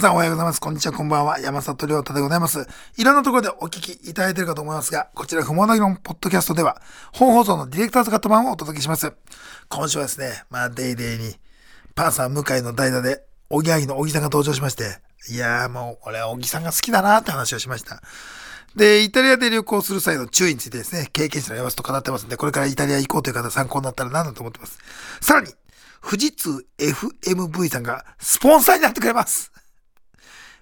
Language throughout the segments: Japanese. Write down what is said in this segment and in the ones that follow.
さんおはようございます。こんにちは、こんばんは。山里亮太でございます。いろんなところでお聞きいただいているかと思いますが、こちら、不毛な議論ポッドキャストでは、本放送のディレクターズカット版をお届けします。今週はですね、まあ、デイデイに、パンサー向井の代打で、おぎやぎの小木さんが登場しまして、いやーもう、俺は小木さんが好きだなって話をしました。で、イタリアで旅行する際の注意についてですね、経験者の山里と語ってますんで、これからイタリア行こうという方参考になったらなと思ってます。さらに、富士通 FMV さんがスポンサーになってくれます。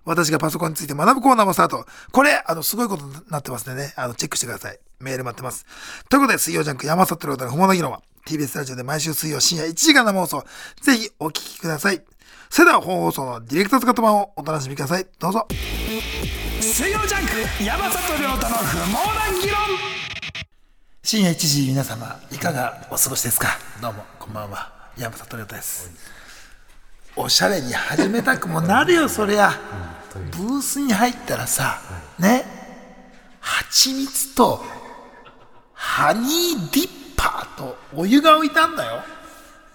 私がパソコンについて学ぶコーナーもスタート。これ、あの、すごいことになってますんでね、あの、チェックしてください。メール待ってます。ということで、水曜ジャンク山里亮太の不毛な議論は、TBS ラジオで毎週水曜深夜1時間生放送、ぜひお聞きください。それでは本放送のディレクターズカット版をお楽しみください。どうぞ。水曜ジャンク山里亮太の不毛な議論深夜1時皆様いかがお過ごしですか？どうもこんばんは山里亮太ですおしゃれに始めたくもなるよそりゃブースに入ったらさね蜂蜜とハニーディッパーとお湯が置いたんだよ。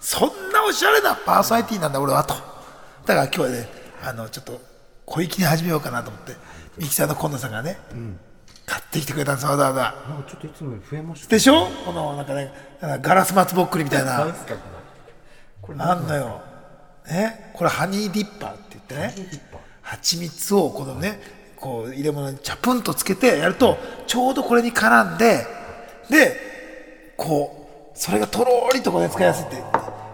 そんなおしゃれなパーソナリティなんだ俺はと。だから今日はねあのちょっと小粋に始めようかなと思ってミキサーの今野さんがね、買ってきてくれたんですわざわざ。なんかちょっといつもより増えましたでしょ？このなんかねガラス松ぼっくりみたいな。これあんのよ、ね、これハニーディッパーって言ってね蜂蜜をこのねこう入れ物にチャプンとつけてやるとちょうどこれに絡んででこうそれがとろーりとこうね使いやすいって。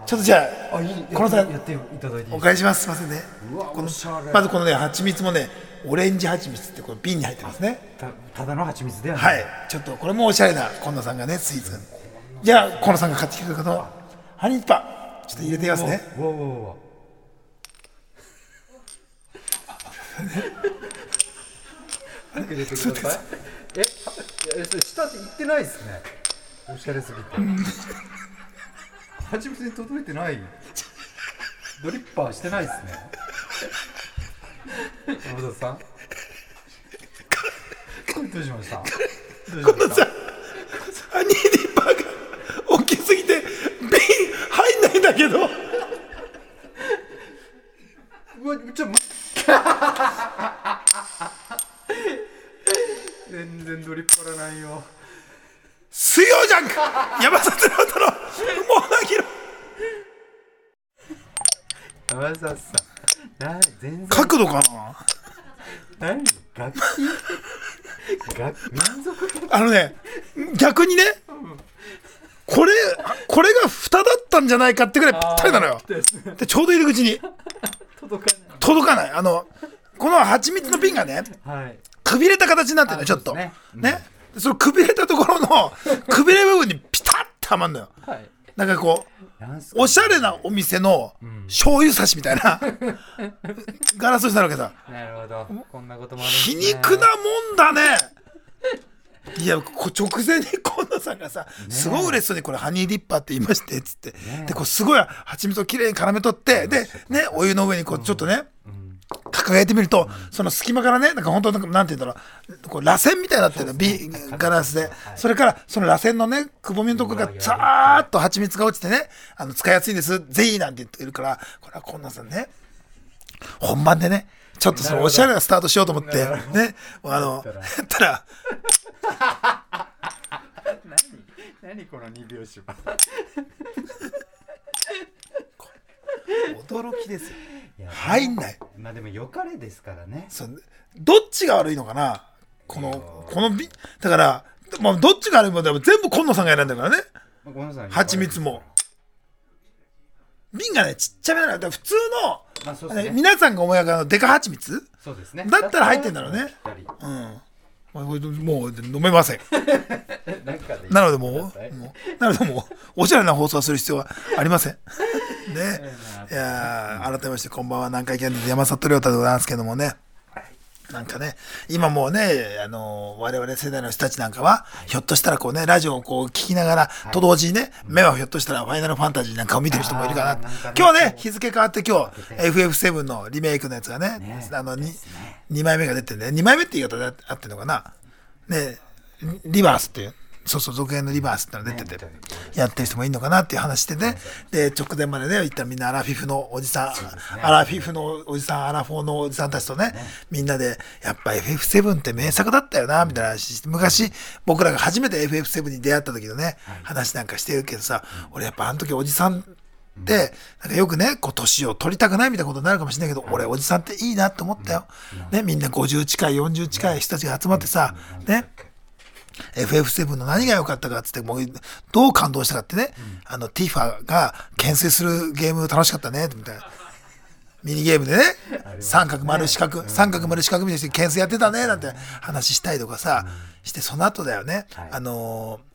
ちょっとじゃああいいこのさやってやっていただいていいお返ししますすいませんね。このまずこのね蜂蜜もねオレンジ蜂蜜ってこの瓶に入ってますね。たただの蜂蜜ではなはい。ちょっとこれもおしゃれな今野さんがねスイーツ。じゃあ今野さんが買ってきてくれたこのハニーパー。ちょっと入れてみますね。わわわわ早く入れてくださいえいや下って行ってないですね。おしゃれすぎて。蜂蜜に届いてない。ドリッパーしてないですね。山田さん。どうしました？どうしました？ハニーディッパーが大きすぎて瓶入んないんだけど。うわちょっと全然ドリッパらないよ。水曜ジャンク！山里亮太のもうなぎろ！山里さんな全然。角度かな？何？楽器？楽民族楽器？あのね逆にねこれこれが蓋だったんじゃないかってぐらいぴったりなのよ。でちょうど入り口に届か届かない。あのこの蜂蜜の瓶がねないはい。くびれた形になってるのあちょっと。ね。ね。そのくびれたところのくびれ部分にピタッてはまんのよ。はい。なんかこうおしゃれなお店の醤油差しみたいな ガラスになるわけさ。なるほど。こんなこともあるんです皮ね肉なもんだねいやこ直前に 今野さんがさすごい嬉しそうにこれハニーディッパーって言いましてっつって。でこうすごい蜂蜜をきれいに絡め取ってでねお湯の上にこうちょっとね掲げてみるとその隙間からねなんか本当なんかなんて言うんだろう。こう螺旋みたいになってるの。ビガラスで。それからその螺旋のねくぼみのところがザーッと蜂蜜が落ちてねあの使いやすいんです。ぜひなんて言ってるからこれは今野さんね本番でねちょっとそのおしゃれなスタートしようと思ってねあのやったら 何？何この二拍子は？驚きですよ。いや入んない。まあでもよかれですからね。そうどっちが悪いのかな？このこのびだから、まあ、どっちが悪いもでも全部今野さんが選んだからね。まあごめんなさい蜂蜜も。瓶がねちっちゃめなの。だから普通の、まあそうですね。皆さんが思い上がるのデカ蜂蜜？そうですね。だったら入ってんだろうね。ぴったり。うんもう飲めません。なのでもうもうなのでもうおしゃれな放送をする必要はありません。ね。いやー改めましてこんばんは。南海キャンディーズ山里亮太でございますけどもねなんかね、今もうね、あの、我々世代の人たちなんかは、ひょっとしたらこうね、ラジオをこう聞きながら、と同時にね、目はひょっとしたらファイナルファンタジーなんかを見てる人もいるかな。今日はね、日付変わって今日、FF7 のリメイクのやつがね、ね。あの、に2枚目が出てね、2枚目って言い方であってるのかな。ね、リバースっていう、そうそう続編のリバースってのが出てて、ねやってる人もいるのかなっていう話してねで直前までね言ったらみんなアラフィフのおじさん、アラフィフのおじさんアラフォーのおじさんたちとねみんなでやっぱ FF7 って名作だったよなみたいな話して昔僕らが初めて FF7 に出会った時のね、話なんかしてるけどさ、俺やっぱあの時おじさんで、なんかよくね、こう、年を取りたくないみたいなことになるかもしれないけど、俺、おじさんっていいなって思ったよ。ね、みんな50近い、40近い人たちが集まってさ、ね、FF7 の何が良かったかっつって、もう、どう感動したかってね、あの、ティファが牽制するゲーム楽しかったね、みたいな。ミニゲームでね、三角丸四角、三角丸四角みたいにして牽制やってたね、なんて話したりとかさ、して、その後だよね、あのー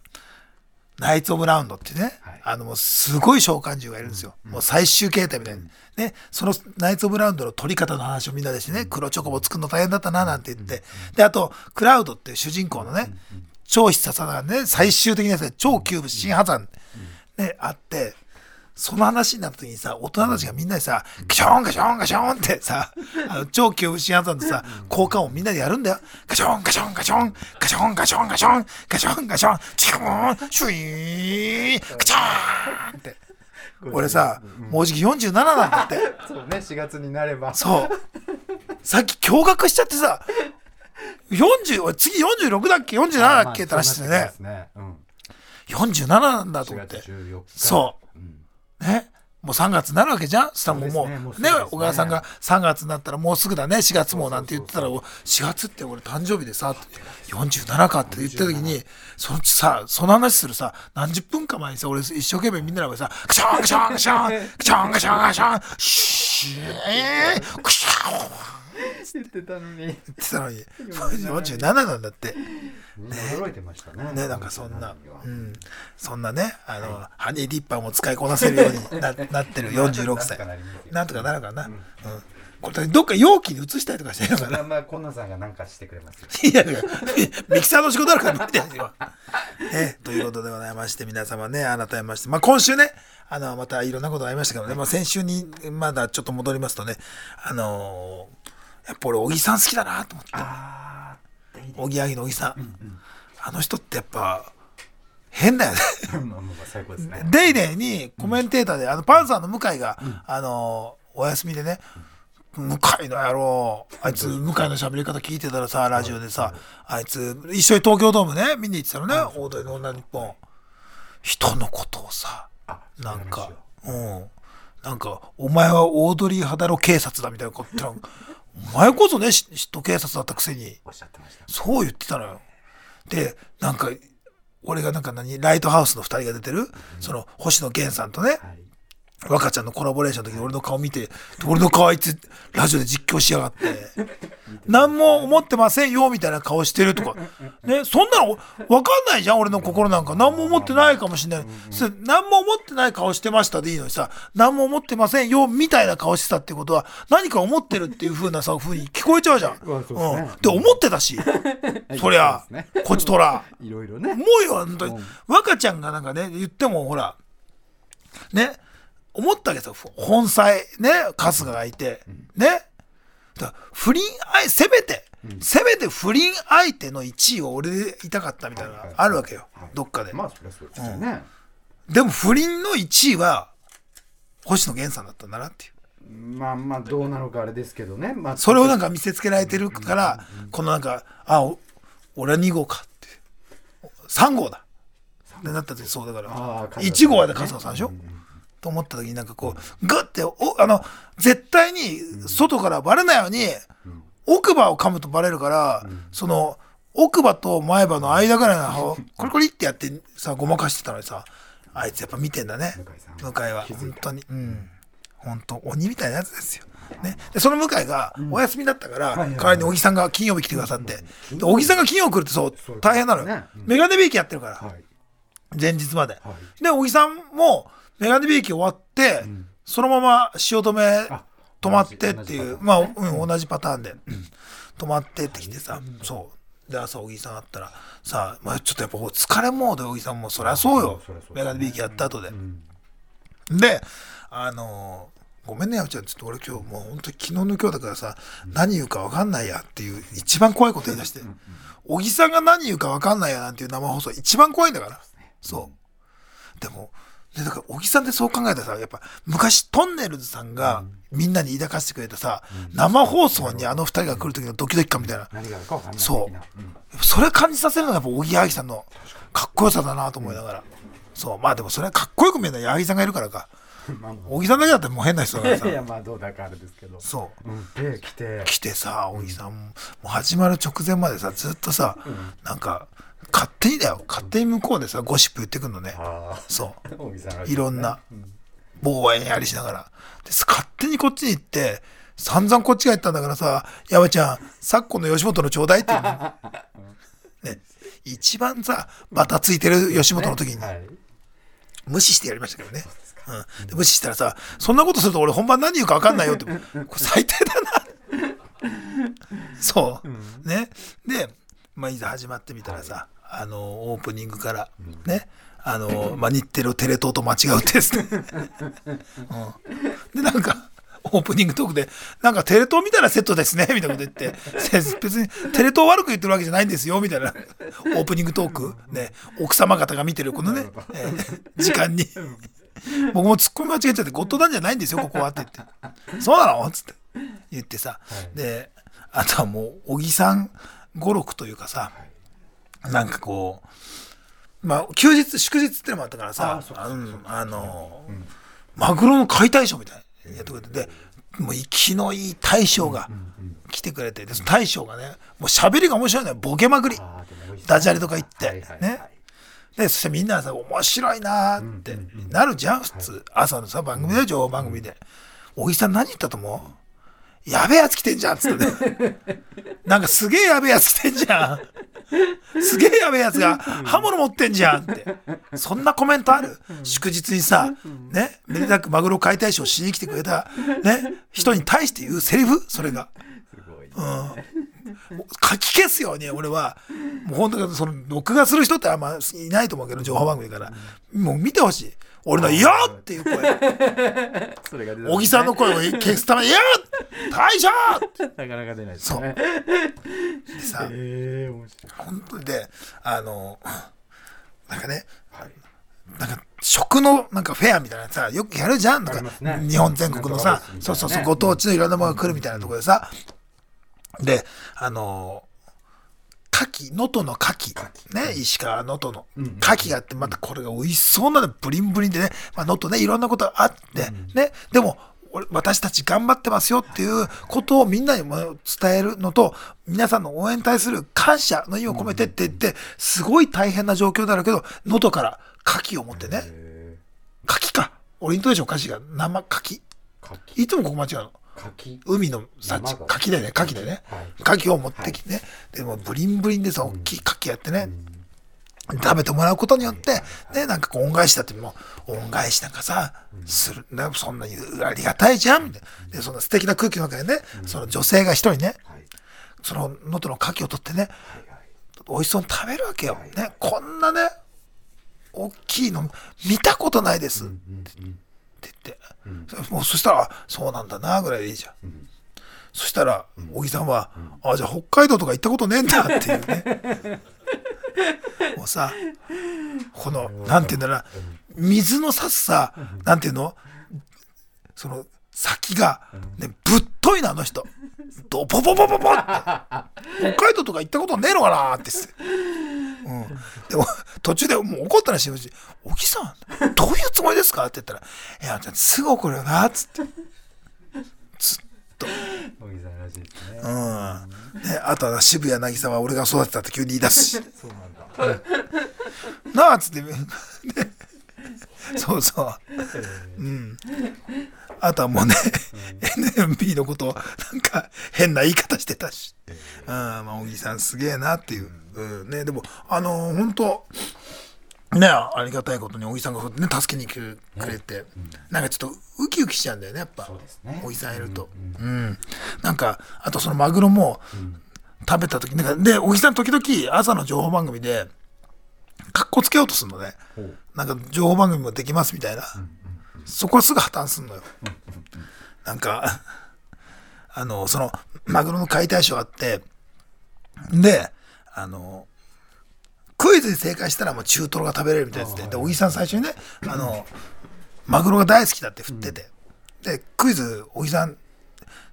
ナイツ・オブ・ラウンドってね、あのもうすごい召喚獣がいるんですよ。もう最終形態みたいに。ね、そのナイツ・オブ・ラウンドの取り方の話をみんなでしてね、黒チョコボ作るの大変だったななんて言って。で、あと、クラウドっていう主人公のね、超必殺技がね、最終的なやつで超キューブ新破産、ね、あって、その話になった時にさ、大人たちがみんなでさ、カションカションカションってさ、あの超キューブ新破産でさ、効果音みんなでやるんだよ。カションカションカション、カションカションカション、カションカション、チコーン、シュイーン、カチャーンって。俺さ、もうじき47なんだって。そうね4月になればそう。さっき驚愕しちゃってさ、40、俺次46だっけ ?47 だっけ？って話してね。ね、うん、47なんだと思4って月。14日そう。ね。もう3月になるわけじゃん？そしたらもう、もうねね小川さんが3月になったらもうすぐだね、4月もなんて言ってたら、4月って俺誕生日でさ、47かって言った時に、そのさ、その話するさ、何十分か前にさ、俺一生懸命みんなでさ、クシャンクシャンクシャン、クシャンクシャンクシャン、シーン、クシャン言ってたのにって言ってたのに、47なんだって。みんな驚いてましたねね、なんかそんな、うん、そんなね、あの、ハニーディッパーも使いこなせるようにななってる46歳。なんとかなるかな。うん。これ、どっか容器に移したりとかしてるのかな。まあまあ今野さんが何かしてくれますよいやいや、ミキサーの仕事あるから無理ですよ。ね、ということでございまして、皆様ね、改めまして、まあ今週ね、あの、またいろんなことがありましたけどね、まあ先週にまだちょっと戻りますとね、あのやっぱ俺、小木さん好きだなと思って。あおぎやはぎの小木さん。あの人ってやっぱ、変だよね。デイデイにコメンテーターで、あの、パンサーの向井が、あの、お休みでね、向井の野郎、あいつ、向井の喋り方聞いてたらさ、ラジオでさ、あいつ、一緒に東京ドームね、見に行ってたのね、大通りの女日本。人のことをさ、あなんか、うん。なんか、お前はオードリー・ハダロ警察だみたいなことお前こそね、し人警察だったくせに、おっしゃってました。そう言ってたのよ。で、なんか、俺がなんか何、ライトハウスの二人が出てる、その、星野源さんとね、はい若ちゃんのコラボレーションの時に俺の顔見て、俺の顔あいつ、ラジオで実況しやがって、何も思ってませんよ、みたいな顔してるとか。ね、そんなの、わかんないじゃん、俺の心なんか。何も思ってないかもしれない。それ何も思ってない顔してましたでいいのにさ、何も思ってませんよ、みたいな顔してたってことは、何か思ってるっていう風なさ、風に聞こえちゃうじゃん。うん。で、思ってたし、そりゃこっちとら。いろいろね思うよ、本当に。若ちゃんがなんかね、言ってもほら、ね、思ったわけですよ。本妻、ね、春日がいて、ね。だ不倫相、せめて、せめて不倫相手の1位を俺でいたかったみたいなのがあるわけよ。どっかで。まあそりゃそうですよねでも不倫の1位は、星野源さんだったんだなっていう。まあまあどうなのかあれですけどねまあそれをなんか見せつけられてるから、このなんか、あ、お俺は2号かって。3号だ。ってなった時そうだからあー、1号はで春日さんでしょ、と思った時になんかこう、グッて、お、あの、絶対に外からバレないように、奥歯を噛むとバレるから、その、奥歯と前歯の間ぐらいの歯を、コリコリってやってさ、ごまかしてたのにさ、あいつやっぱ見てんだね。向井は、本当に。うん。本当鬼みたいなやつですよ。ね、でその向井がお休みだったから、代わりに小木さんが金曜日来てくださって、で小木さんが金曜来るってそう大変なのよ、ね。うん。メガネビーキやってるから、はい。前日まで、はで小木さんもメガネビーキ終わって、そのまま汐留あ泊まってっていうまあ、うん、同じパターンでうん。泊まってってきてさ、そう。で朝小木さん会ったらさ、まあ、ちょっとやっぱ疲れモードで小木さんも。そりゃそうよ。メガネビーキやった後で、ん。であのーごめんね、やぶちゃん。ちょっと俺今日もう本当に昨日の今日だからさ、何言うか分かんないやっていう一番怖いこと言い出して。小木さんが何言うか分かんないやなんていう生放送一番怖いんだから。そう。でも、でだから小木さんってそう考えたらさ、やっぱ昔トンネルズさんがみんなに抱かせてくれたさ、生放送にあの二人が来る時のドキドキ感みたいな。何があるかそうそれ感じさせるのがやっぱ小木矢作さんのかっこよさだなと思いながら。そう。まあでもそれはかっこよく見えるのは矢作さんがいるからか。小木さんだけだってもう変な人だからあいやさ。まあどうだかあれですけどそう。うんで来て来てさ、小木さんも、もう始まる直前までさ、ずっとさ、なんか、勝手にだよ。勝手に向こうでさ、ゴシップ言ってくんのね。あそう。いろんなうん妨害やりしながら。で勝手にこっちに行って、散々こっちが言ったんだからさ、やばちゃん、昨今の吉本のちょうだいって言うの。ね。一番さ、バタついてる吉本の時にはい無視してやりましたけどね。うん、で無視したらさ、そんなことすると俺本番何言うか分かんないよって、最低だな。そう。ね。で、まあ、いざ始まってみたらさ、あの、オープニングから、ね、あの、まあ、日テレをテレ東と間違うってですね。うん、で、なんか、オープニングトークで、なんかテレ東みたいなセットですね、みたいなこと言って、せ別にテレ東悪く言ってるわけじゃないんですよ、みたいな、オープニングトーク、ね、奥様方が見てるこのね、えー時間に、僕もツッコミ間違えちゃって、ゴッドダンじゃないんですよ、ここはって言って、そうなの？つって。言ってさ、で、あとはもう、小木さん語録というかさ、なんかこう、まあ、休日、祝日ってのもあったからさあ、そうあうんあの、マグロの解体ショーみたいなやってくれてでもう生きのいい大将が来てくれてでその大将がねもう喋りが面白いのよ。ボケまくり。ダジャレとか言って、ね。でそしてみんなさ面白いなーってなるじゃん普通。朝のさ番組で情報番組で。小木さん何言ったと思う？やべえやつ来てんじゃんっつってね。なんかすげえやべえやつ来てんじゃんすげえやべえやつが刃物持ってんじゃんって。そんなコメントある？祝日にさ、ね、めでたくマグロ解体ショーしに来てくれた、ね、人に対して言うセリフ？それが。すごい書き消すように俺は、もう本当にその、録画する人ってあんまいないと思うけど、情報番組だから。もう見てほしい。俺の、よっっていう声。小木さんの声を消すために、よっ大将！なかなか出ないですね。さ、ええ面白い。本当にで、あの、なんかね、なんか食のなんかフェアみたいなさよくやるじゃんなんかね。日本全国のさ、ね。そうそうそうご当地のいろんなものが来るみたいなところでさであの牡蠣能登の牡蠣。ね石川能登の。牡蠣があってまたこれが美味しそうなのブリンブリンでねまあ能登ねいろんなことがあってねでも俺私たち頑張ってますよっていうことをみんなにも伝えるのと皆さんの応援に対する感謝の意を込めてって言ってすごい大変な状況だろうけど能登から牡蠣を持ってね。え牡蠣か。俺イントネーションおかしいが生牡蠣いつもここ間違うの。海の幸。牡蠣だよね。牡蠣だよね、はい。牡蠣を持ってきてね、でもブリンブリンでさ大きい牡蠣やってね、食べてもらうことによって、ね、なんかこう恩返しだってもう恩返しなんかさ、する。なんかそんなありがたいじゃん。みたいな。でそんな素敵な空気の中でね、その女性が一人ねはい。その能登の牡蠣を取ってねはい。美味しそうに食べるわけよ、ね、こんなね大きいの見たことないです、って言って、もうそしたらあそうなんだなぐらいでいいじゃん、そしたら小木さんは、あじゃあ北海道とか行ったことねえんだっていうね もうさこのなんていうんだろうな水の差すさなんていうの？その先が、ね、ぶっといのあの人。ドポポポポポって。北海道とか行ったことねえのかなって言ってうん、でも途中でもう怒ったらしい。し「小木さんどういうつもりですか?」って言ったら「いやすぐ怒るよな」っつって。と小木さんらしいですね。うん。ねあとは渋谷渚は俺が育てたって急に言い出すし。そうなんだ「なあ」っつって、ね、そうそう。うん。あとはもうね、NMB のことをなんか変な言い方してたし、うん、まあ小木さんすげえなっていう、うん、ねでもあの本当ねありがたいことに小木さんがそうやってね助けに来てくれて、なんかちょっとウキウキしちゃうんだよねやっぱ。そうですね。小木さんいると、うんなんかあとそのマグロも食べた時なんかで小木さん時々朝の情報番組でかっこつけようとするのね、なんか情報番組もできますみたいな、そこはすぐ破綻すんのよ。なんか、あの、その、マグロの解体ショーあって、で、あの、クイズに正解したらもう中トロが食べれるみたいなやつで、で、小木さん最初にね、あの、マグロが大好きだって振ってて、で、クイズ、小木さん、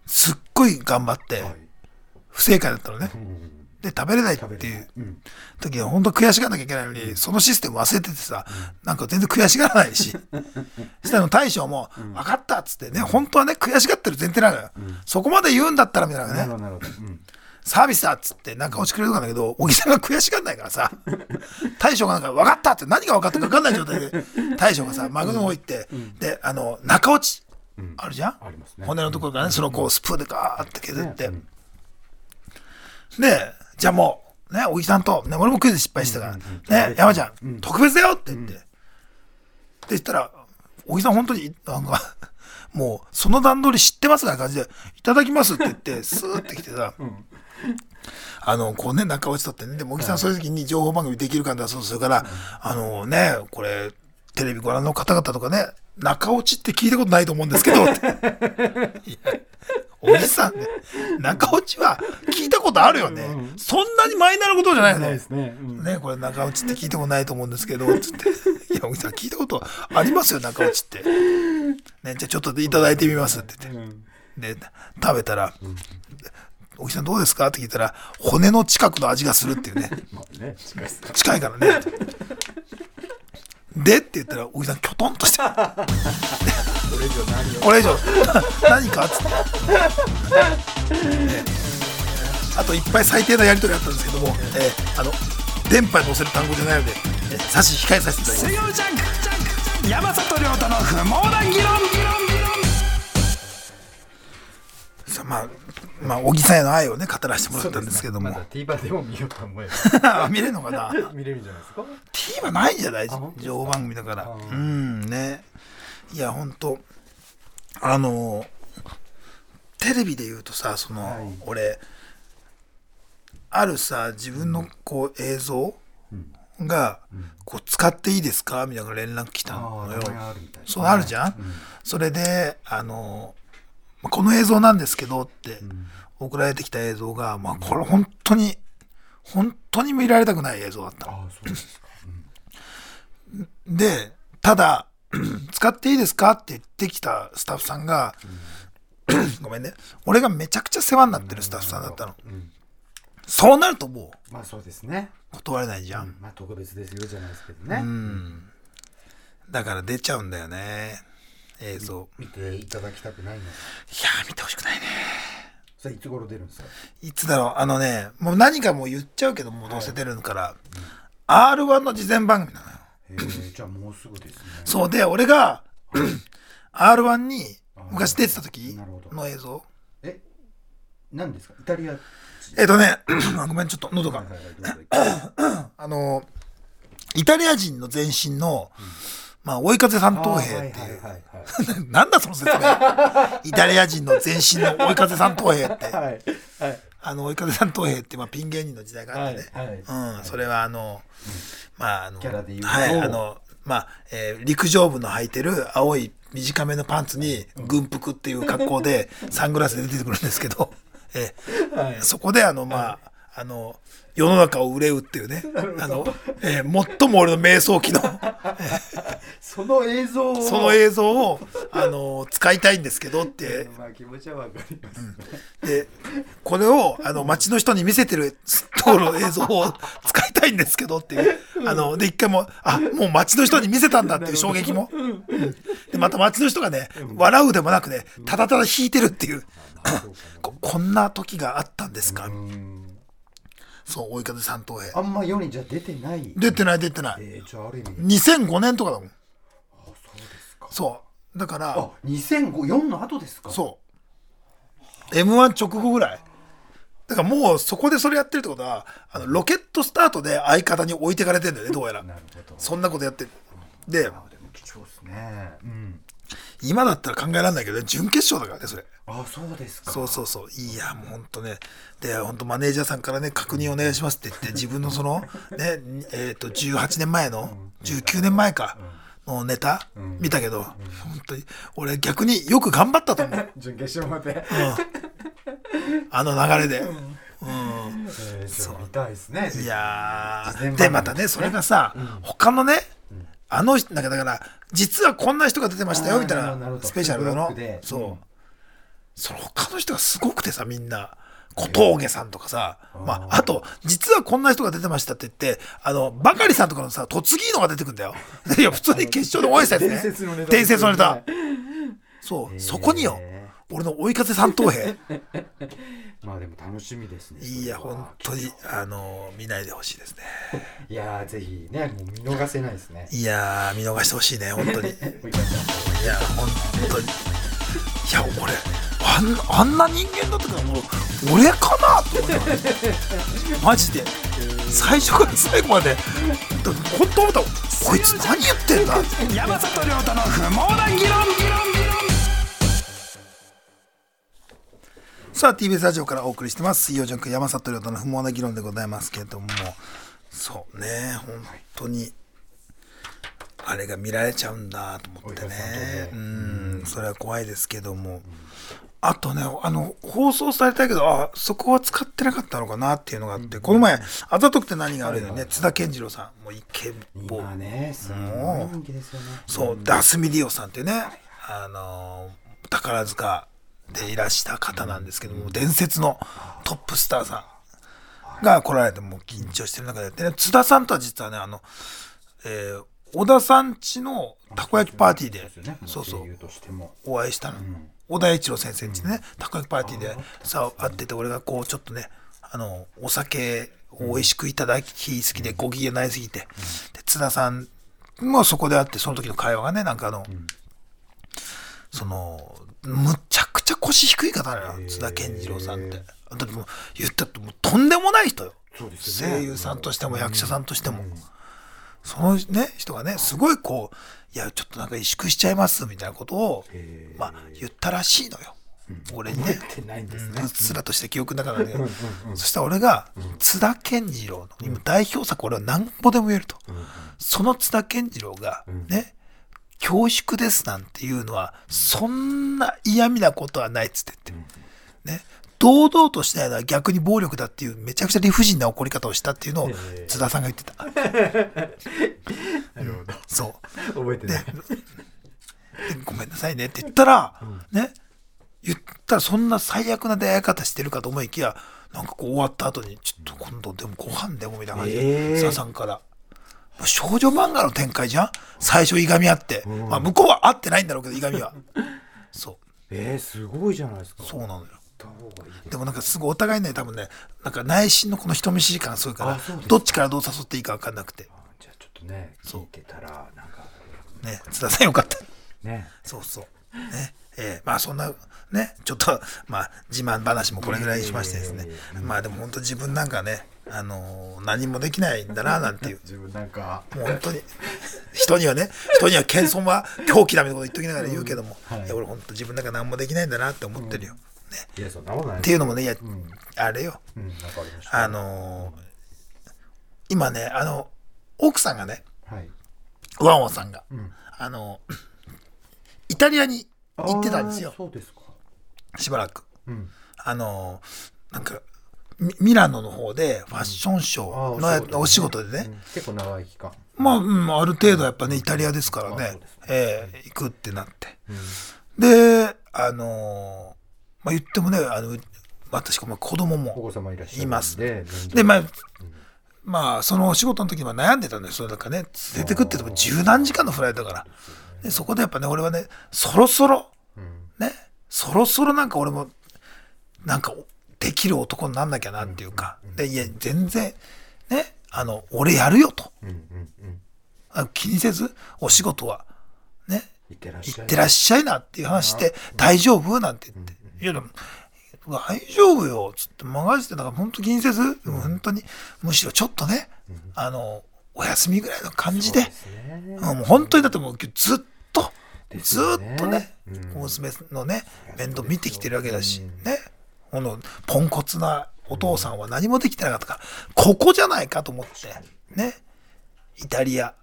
すっごい頑張って、不正解だったのね。で、食べれないっていう時は本当悔しがらなきゃいけないのに、そのシステム忘れててさ、なんか全然悔しがらないし、したら大将も、分かったっつってね、本当はね、悔しがってる前提なのよ。そこまで言うんだったらみたいなねサービスだっつってなんか落ちくれるとかだけど、小木さんが悔しがらないからさ、大将がなんか分かったって何が分かったか分かんない状態で、大将がさ、マグロの方行って、で、あの、中落ち、あるじゃん？ね。骨のところからね、そのこうスプーンでガーって削って、で、じゃあもう、ね、小木さんと、ね、俺もクイズ失敗したから、ね、山ちゃん、特別だよって言って、って言ったら、小木さん本当に、なんか、もう、その段取り知ってますみたいな感じで、いただきますって言って、スーって来てさ、あの、こうね、中落ちとってね、で、茂木さんそういう時に情報番組できるかだそうするから、あのね、これ、テレビご覧の方々とかね、中落ちって聞いたことないと思うんですけど、おじさんね、中落ちは聞いたことあるよね。そんなにマイナーなことじゃないよねで。すね、うんね、これ中落ちって聞いたことないと思うんですけど、つって。いや、おじさん聞いたことありますよ、中落ちって。ね、じゃあちょっといただいてみますって言って。で、食べたら、おじさんどうですか？って聞いたら、骨の近くの味がするっていうね。近い近いからね。で？って言ったら、おじさんきょとんとして。これ以上何を？これ以上、何か？っつって。ねあといっぱい最低なやりとりあったんですけども、えーあの、電波に載せる単語じゃないので、えー差し控えさせていただきます。山里亮太の不毛な議論さあまあ、まあ、小木さんへの愛をね、語らせてもらったんですけども。まだ TVer でも見ようと思え 見れるのかな？ば見れるんじゃないですか ?TVer ないんじゃない本当ですか？情報番組だから。うん、ね。いや、ほんと、あの、テレビで言うとさ、その、はい。俺、あるさ、自分のこう映像が、こう使っていいですか？みたいな連絡来たのよ。そうあるじゃん、それで、あの、まあこの映像なんですけどって送られてきた映像が、まあこれ本当に、本当に見られたくない映像だった。の。ああそうですか、で、ただ、使っていいですかって言ってきたスタッフさんが、ごめんね、俺がめちゃくちゃ世話になってるスタッフさんだったの。そうなるともまあそうですね、う断れないじゃん。まあ特別ですよじゃないですけどね、だから出ちゃうんだよね、映像。見ていただきたくないの？いやー、見てほしくないね。それいつ頃出るんですか？いつだろう、あのね、もう何かもう言っちゃうけど、もうどうせ出るから、R1 の事前番組なのよ。へえじゃあもうすぐですね。そうで、俺が R1 に昔出てた時の映像。え？何ですか？イタリア？えっとね、ごめん、ちょっと喉が。あの、イタリア人の前身の、まあ、追い風三等兵っていう。なんだその説明。イタリア人の前身の追い風三等兵って。はい。はい。はいあの、追い風三等兵って、まあ、ピン芸人の時代があってね。はいはい。うん、それはあの、まあ、あの、はい、あの、まあ、えー陸上部の履いてる青い短めのパンツに軍服っていう格好でサングラスで出てくるんですけど、えーはい。そこであの、まあ、あの、世の中を憂うっていうね、あの、えー最も俺の瞑想期の、その映像を。その映像を、あの、使いたいんですけどって、まあ気持ちはわかります、ね。で、これを、あの、街の人に見せてるところの映像を使いたいんですけどっていう、あの、で、一回も、あ、もう街の人に見せたんだっていう衝撃も。うん。で、また街の人がね、笑うでもなくね、ただただ弾いてるっていう、ここんな時があったんですか？そう、追い風三等兵。あんま世にじゃ出てない出てない出てない。えー、じゃあある意味2005年とかだもん。そうですかそう。だから、あ2004の後ですかそう。M1 直後ぐらい。だからもうそこでそれやってるってことは、あのロケットスタートで相方に置いてかれてんだよね、どうやら。なるほどそんなことやってる。で、あでも貴重ですねうん今だったら考えられないけど、準決勝だからね、それ。あそうですか。そうそうそう。いや、もう本当ね。で、本当マネージャーさんからね、確認お願いしますって言って、自分のその、ね、えっ、と、18年前の、19年前か、のネタ見たけど、本当に、俺逆によく頑張ったと思う。準決勝まで、あの流れで。うん。えー、ちょっと見たいですね。いやで、またね、それがさ、他のね、あの人、なんかだから、実はこんな人が出てましたよ、みたいなスペシャルの。そう。うんその他の人がすごくてさ、みんな。小峠さんとかさ、まあ、あと、実はこんな人が出てましたって言って、あの、バカリさんとかのさ、突撃のが出てくんだよ。いや、普通に決勝で応援したやつね。伝説のネタ伝説のネタね。そう、そこによ、俺の追い風三等兵。まあでも楽しみですねいや、本当に、あの、見ないでほしいですね。いやーぜひねもう見逃せないですねいやー、見逃してほしいね、本当に。いや、本当に。いや、俺、あんあんな人間だったから、もう、俺かなと思った。マジで。最初から最後まで、だ本当思った。こいつ何言ってんだ。って山里亮太の不毛な議論。さあ TBS ラジオからお送りしてます。水曜ジャンク山里亮太の不毛な議論でございますけれども。そうね本当にあれが見られちゃうんだと思ってね。うおん。それは怖いですけども。あとねあの放送されたけどあそこは使ってなかったのかなっていうのがあってこの前「あざとくて何が悪いのね。津田健次郎さんもうイケボ今ねすごい人気ですよね。そう、で、アスミディオさんっていうね、あのー宝塚でいらした方なんですけども、伝説のトップスターさんが来られて、もう緊張してる中でやってね、津田さんとは実はね、あの、えー小田さんちのたこ焼きパーティーで、そうそうお会いしたの。小田栄一郎先生んちね、たこ焼きパーティーで。さ、会ってて、俺がこう、ちょっとね、あの、お酒を美味しくいただきすぎて、ご機嫌になりすぎて、で、津田さんもそこで会って、その時の会話がね、なんかあの、その、むちゃくちゃ腰低い方なのよ、津田健次郎さんって。だってもう、言ったってもうとんでもない人よ。声優さんとしても役者さんとしても。そのね、人がね、すごいこう、いや、ちょっとなんか萎縮しちゃいます、みたいなことを、まあ、言ったらしいのよ。俺にね。うっすらとして記憶の中なんだけど、そしたら俺が、津田健次郎の、今代表作俺は何歩でも言えると。その津田健次郎が、ね、恐縮ですなんていうのは、そんな嫌味なことはないっつって言って。ね。堂々としないのは逆に暴力だっていうめちゃくちゃ理不尽な怒り方をしたっていうのを津田さんが言ってた。なるほどそう。覚えてないでごめんなさいねって言ったら、ね、言ったらそんな最悪な出会い方してるかと思いきや、なんかこう終わった後に、ちょっと今度でもご飯でもみたいな感じえで、ー津田さんから。少女漫画の展開じゃん？最初いがみ合って。まあ向こうは会ってないんだろうけど、いがみは。そう。えー、すごいじゃないですかそうなのよ。でもなんかすごいお互いね、多分ね、なんか内心のこの人見知り感がすごいからどっちからどう誘っていいか分かんなくて。じゃあちょっとね聞いてたらなんかね、津田さんよかった。ねそうそう。ね。えーまあそんな、ね、ちょっと、まあ自慢話もこれぐらいにしましてですね。まあでも本当自分なんかね、あのー何もできないんだな、なんていう。自分なんかもう本当に、人にはね、人には謙遜は狂気だみたいなこと言っときながら言うけども、いや俺本当自分なんか何もできないんだなって思ってるよ。ね。いやそんなことないっていうのもね、いや、あれよ。うんわかりました。あのー今ね、あの、奥さんがね、はい。ワンワンさんが、あの、イタリアに行ってたんですよ。あー。そうですか。しばらく。うん。あの、なんか、ミミラノの方でファッションショーのお仕事でね、うん。結構長い期間。まあ、うん、ある程度やっぱね、イタリアですからね。ええ行くってなって。で、あの、まあ言ってもね、あの、私、まあ子供おも子様いらっしゃるんいます。でまあ、まあ、そのお仕事の時は悩んでたんですよ。なんかね、連れてくって言っても十何時間のフライトだから。で、そこでやっぱね、俺はね、そろそろ、ね、そろそろなんか俺も、なんか、できる男になんなきゃなっていうか、で、いや、全然、ね、あの、俺やるよと。う気にせず、お仕事は、ね、いってらっしゃいなっていう話して、大丈夫？なんて言って。いや、でも、大丈夫よ、つって、任せて、だから本当気にせず、でも本当に、むしろちょっとね、あの、お休みぐらいの感じで、ね。うんもう本当にだってもうずっと、ね。っとね、うん。娘のね、面倒見てきてるわけだし、ね、このポンコツなお父さんは何もできてなかったから、ここじゃないかと思って、ね、イタリア、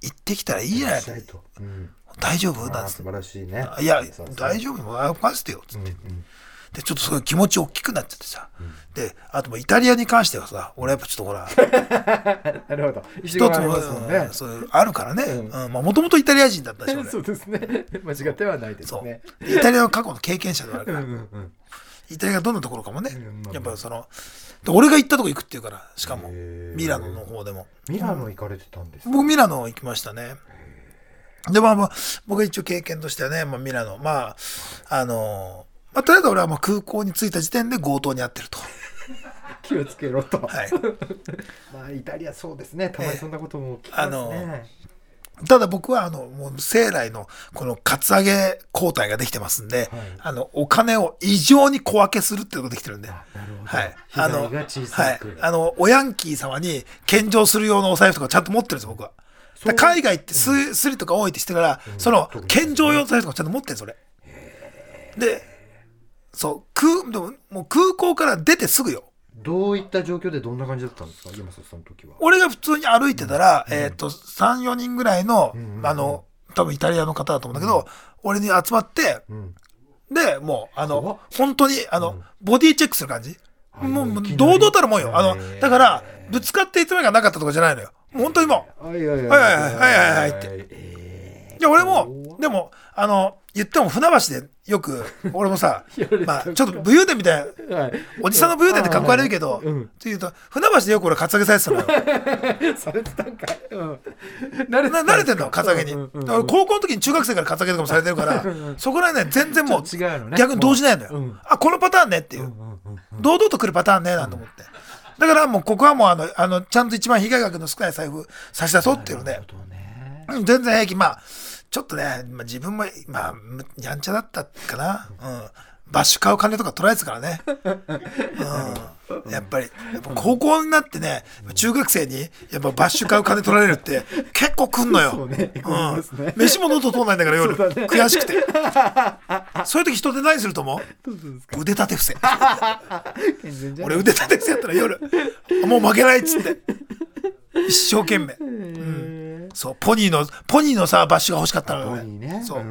行ってきたらいいじゃない。したいと。うん。大丈夫？あなんつっあ素晴らしいね。て。いや大丈夫？任せてよ。つって。うんうんで、ちょっとすごい気持ち大きくなっちゃってさ。で、あともうイタリアに関してはさ、俺やっぱちょっとほら、なるほど。一一つもね。そういうあるからね。ううんん。まあもともとイタリア人だったし、俺そうですね。間違ってはないですそうね。。イタリアの過去の経験者ではあるから、うんうんうん。イタリアがどんなところかもねやっぱその、で俺が行ったとこ行くっていうから、しかもミラノの方でも。ミラノ行かれてたんですか？僕ミラノ行きましたね。で、まあまあ、僕は一応経験としてはね、まあミラノ、まあ、あの、まあとりあえず俺はもう空港に着いた時点で強盗に遭ってると。気をつけろと。はい。まあイタリアそうですね。たまにそんなことも聞きますあのね。ただ僕はあの、もう生来のこのカツアゲ抗体ができてますんで、あの、お金を異常に小分けするっていうことができてるんで。なるほど。はい。被あの、はい。あの、おヤンキー様に献上する用のお財布とかちゃんと持ってるんですよ、僕は。海外ってス,、スリとか多いってしてから、その特に。献上用の財布とかちゃんと持ってるんそれ。で、そう、空、でももう空港から出てすぐよ。どういった状況でどんな感じだったんですか？山里さんの時は。俺が普通に歩いてたら、えっ、と、3、4人ぐらいの、んうんうん。あの、多分イタリアの方だと思うんだけど、俺に集まって、うん。で、もう、あの、本当に、あの、ボディチェックする感じ。はいもう、堂々たるもんよ。あのだから、ぶつかっていつまでがなかったとかじゃないのよ。本当にもう、はいはいはいはいはいって。いや、俺も、でも、あの、言っても船橋でよく、俺もさ、まあ、ちょっと武勇伝みたいな、おじさんの武勇伝ってかっこ悪いけど、っていうと、船橋でよく俺、カツアゲされてたのよ。されてたんかい。慣れてんの、カツアゲに。高校の時に中学生からカツアゲとかもされてるから、そこら辺ね、全然もう、逆に動じないのよ。あ、このパターンねっていう。堂々と来るパターンね、なんて思って。だからもう、ここはもう、あの、あの、ちゃんと一番被害額の少ない財布差し出そうっていうのでね。うん全然平気。まあ、ちょっとね、まあ、自分も、まあ、むやんちゃだったかな。うん。バッシュ買う金とか取られてたからね。うん。やっぱり、やっぱ高校になってね、中学生に、やっぱバッシュ買う金取られるって、結構来んのよ。ね来うん。飯も喉通んないんだから夜。ね悔しくて。そういう時人で何すると思どう腕立て伏せ。俺腕立て伏せやったら夜、もう負けないっつって。一生懸命。へーそう、ポニーの、ポニーのさ、バッシュが欲しかったのよ。ね。そう。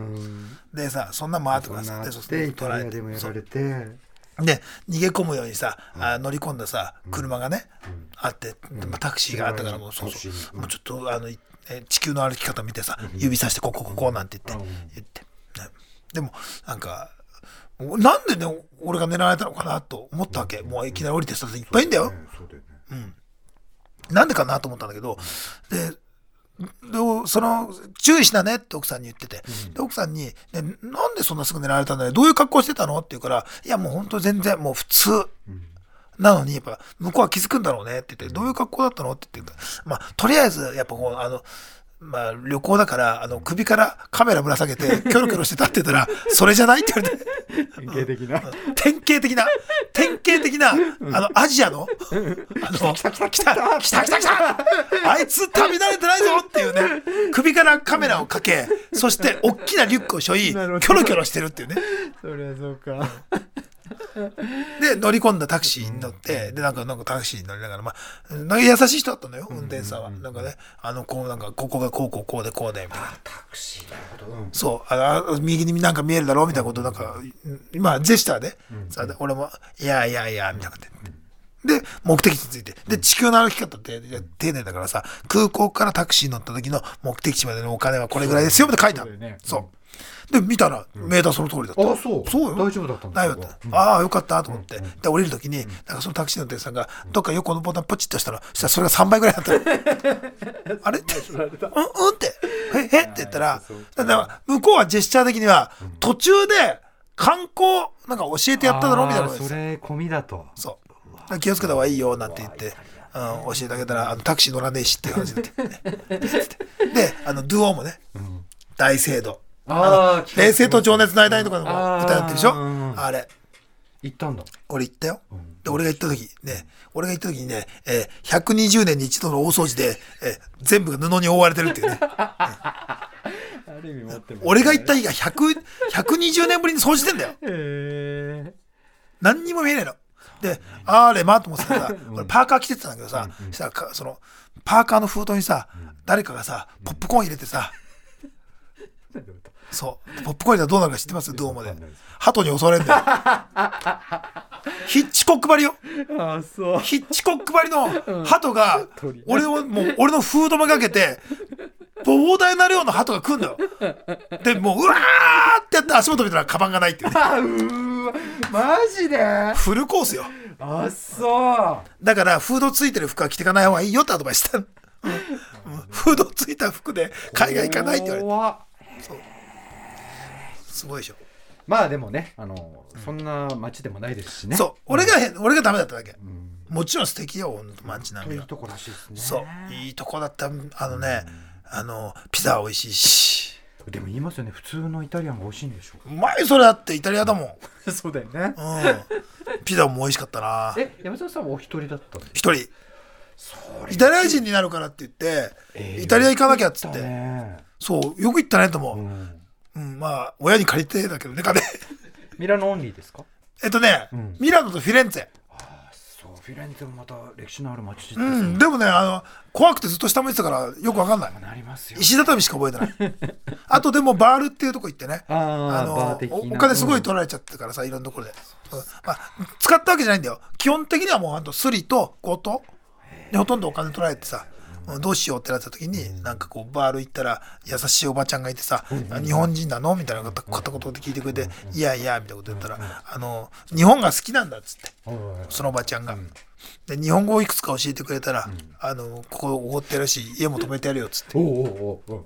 んでさ、そんなんもあってからさ、で、そうって。イタリア取られて。で逃げ込むようにさ、あ乗り込んださ、車がね、あって、まあタクシーがあったからもう、そうそう。もうちょっと、あの、いえ地球の歩き方見てさ、指さして、ここ、ここ、なんて言ってうん、言って。ね。でも、なんか、なんでね、俺が狙われたのかなと思ったわけ。もういきなり降りてさ、いっぱいいんだよ。うだよね。なんでかなと思ったんだけど、で、でその、注意しなねって奥さんに言ってて、で奥さんに、ね、なんでそんなすぐ狙われたんだよ。どういう格好してたのって言うから、いやもう本当全然もう普通。なのに、やっぱ、向こうは気づくんだろうねって言って、どういう格好だったのって言って、まあ、とりあえず、やっぱこう、あの、まあ、旅行だから、あの、首からカメラぶら下げて、キョロキョロしてたってたら、それじゃないって言われて、典型的な。典型的な、典型的な、あの、アジアの、あの、来た来た来た来た来た来たあいつ旅慣れてないぞっていうね、首からカメラをかけ、そして大きなリュックを背負い、キョロキョロしてるっていうね。そりゃそうか。で、乗り込んだタクシーに乗って、で、なんか、なんかタクシーに乗りながら、まあ、なんか優しい人だったのよ、運転手さんは。なんかね、あの、こう、なんか、ここがこうこうこうでこうで、みたいな。タクシーなるほど。うんそう、あの右になんか見えるだろうみたいなこと、なんか、今、ジェスチャーで、さ俺も、いやいやいや、みたいなこと言って。で、目的地について。で、地球の歩き方って丁寧だからさ、空港からタクシーに乗った時の目的地までのお金はこれぐらいですよって書いてあるそうだよね。そう。で、見たら、メーターその通りだった。あそうそうよ。大丈夫だったんだ。ああ、よかったと思って。で、降りる時に、なんかそのタクシーの運転手さんが、どっか横のボタンポチッとしたら、そしたらそれが3倍ぐらいだったの。あれ？って、うん、うんって、え、えって言ったら、だから向こうはジェスチャー的には、途中で観光、なんか教えてやっただろうみたいなそ。れ込みだと。そう。気をつけた方がいいよ、なんて言って、うん、教えてあげたら、あのタクシー乗らねえしっていう話になって。で、あの、ドゥオーもね、大聖堂。ああ、冷静と情熱の間にとかの歌になってるでしょ？うんあれ。行ったんだ。俺行ったよ。で、俺が行った時、ね、俺が行った時にね、えー120年に一度の大掃除で、えー全部が布に覆われてるっていうね。ある意味持ってます俺が行った日が100、120年ぶりに掃除してんだよ。へえ。何にも見えないの。で、あれまあと思ってたらさ、俺パーカー着てたんだけどさ、したらかその、パーカーの封筒にさ、誰かがさポップコーン入れてさそう。ポップコーン入れたらどうなるか知ってます？ドームで。鳩に襲われるんだよヒッチコック張りよ。あそう。ヒッチコック張りの鳩が俺のもう俺のフードめがけて膨大な量の鳩が来んだよ。でもううわーってやって足元見たらカバンがないっていうね。あうマジで？あフルコースよ。そう。だからフードついてる服は着ていかない方がいいよってアドバイスした フードついた服で海外行かないって言われてすごいでしょ、まあでもねあのそんな街でもないですしね。そう。俺が変俺がダメだっただけ。うん。もちろん素敵よ街並みは。いいとこらしいですね。そう。いいとこだった。あのねあのピザ美味しいし。でも言いますよね。普通のイタリアンが美味しいんでしょうまいそれだってイタリアだもん。そうだよね。うん。ピザも美味しかったな。え山沢さんはお一人だったんです一人。そイタリア人になるからって言って、えーイタリア行かなきゃっつって、そうよく行ったねと思う、うんうん、まあ親に借りてだけどね金。ミラノオンリーですか？えっとね、うん。ミラノとフィレンツェ。ああそうフィレンツェもまた歴史のある街ですうよんでもねあの怖くてずっと下向いてたからよくわかんない。なりますよ。石畳しか覚えてない。あとでもバールっていうとこ行ってね。あーのおお金すごい取られちゃってるからさいろんなところで、うんまあ、使ったわけじゃないんだよ。基本的にはもうあとスリと強盗でほとんどお金取られてさ。うんどうしようってなった時になんかこうバール行ったら優しいおばちゃんがいてさ「あ日本人なの?」みたいなこと片言で聞いてくれて「いやいや」みたいなこと言ったら「あの日本が好きなんだ」っつって。そのおばちゃんが。で日本語をいくつか教えてくれたら、あのここおごってやるし家も泊めてやるよっつって。おうおうおうおう。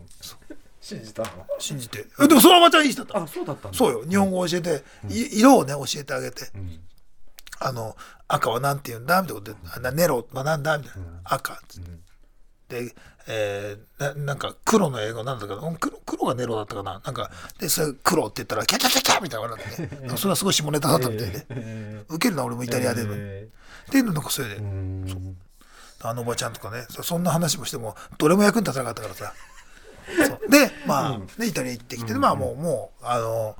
信じたの？信じて。えでもそのおばちゃんいい人だったあそうだったんだ。そうよ。日本語を教えて、い色をね教えてあげて、ん。あの赤はなんて言うんだ？みたいなことでネロはなんだ？みたいな、赤っつって、で、えーななんか黒の英語なんだかなうん黒黒がネロだったかな。なんかでそれ黒って言ったらキャキャキャキャみたいな笑って。ねそれはすごい下ネタだったみたいで、えウケるな俺もイタリアで、えっていうのなんかそれで、ーうん。あのおばちゃんとかねそそんな話もしてもどれも役に立たなかったからさ。でまあ、ね、イタリア行ってきて、まあもうもうあの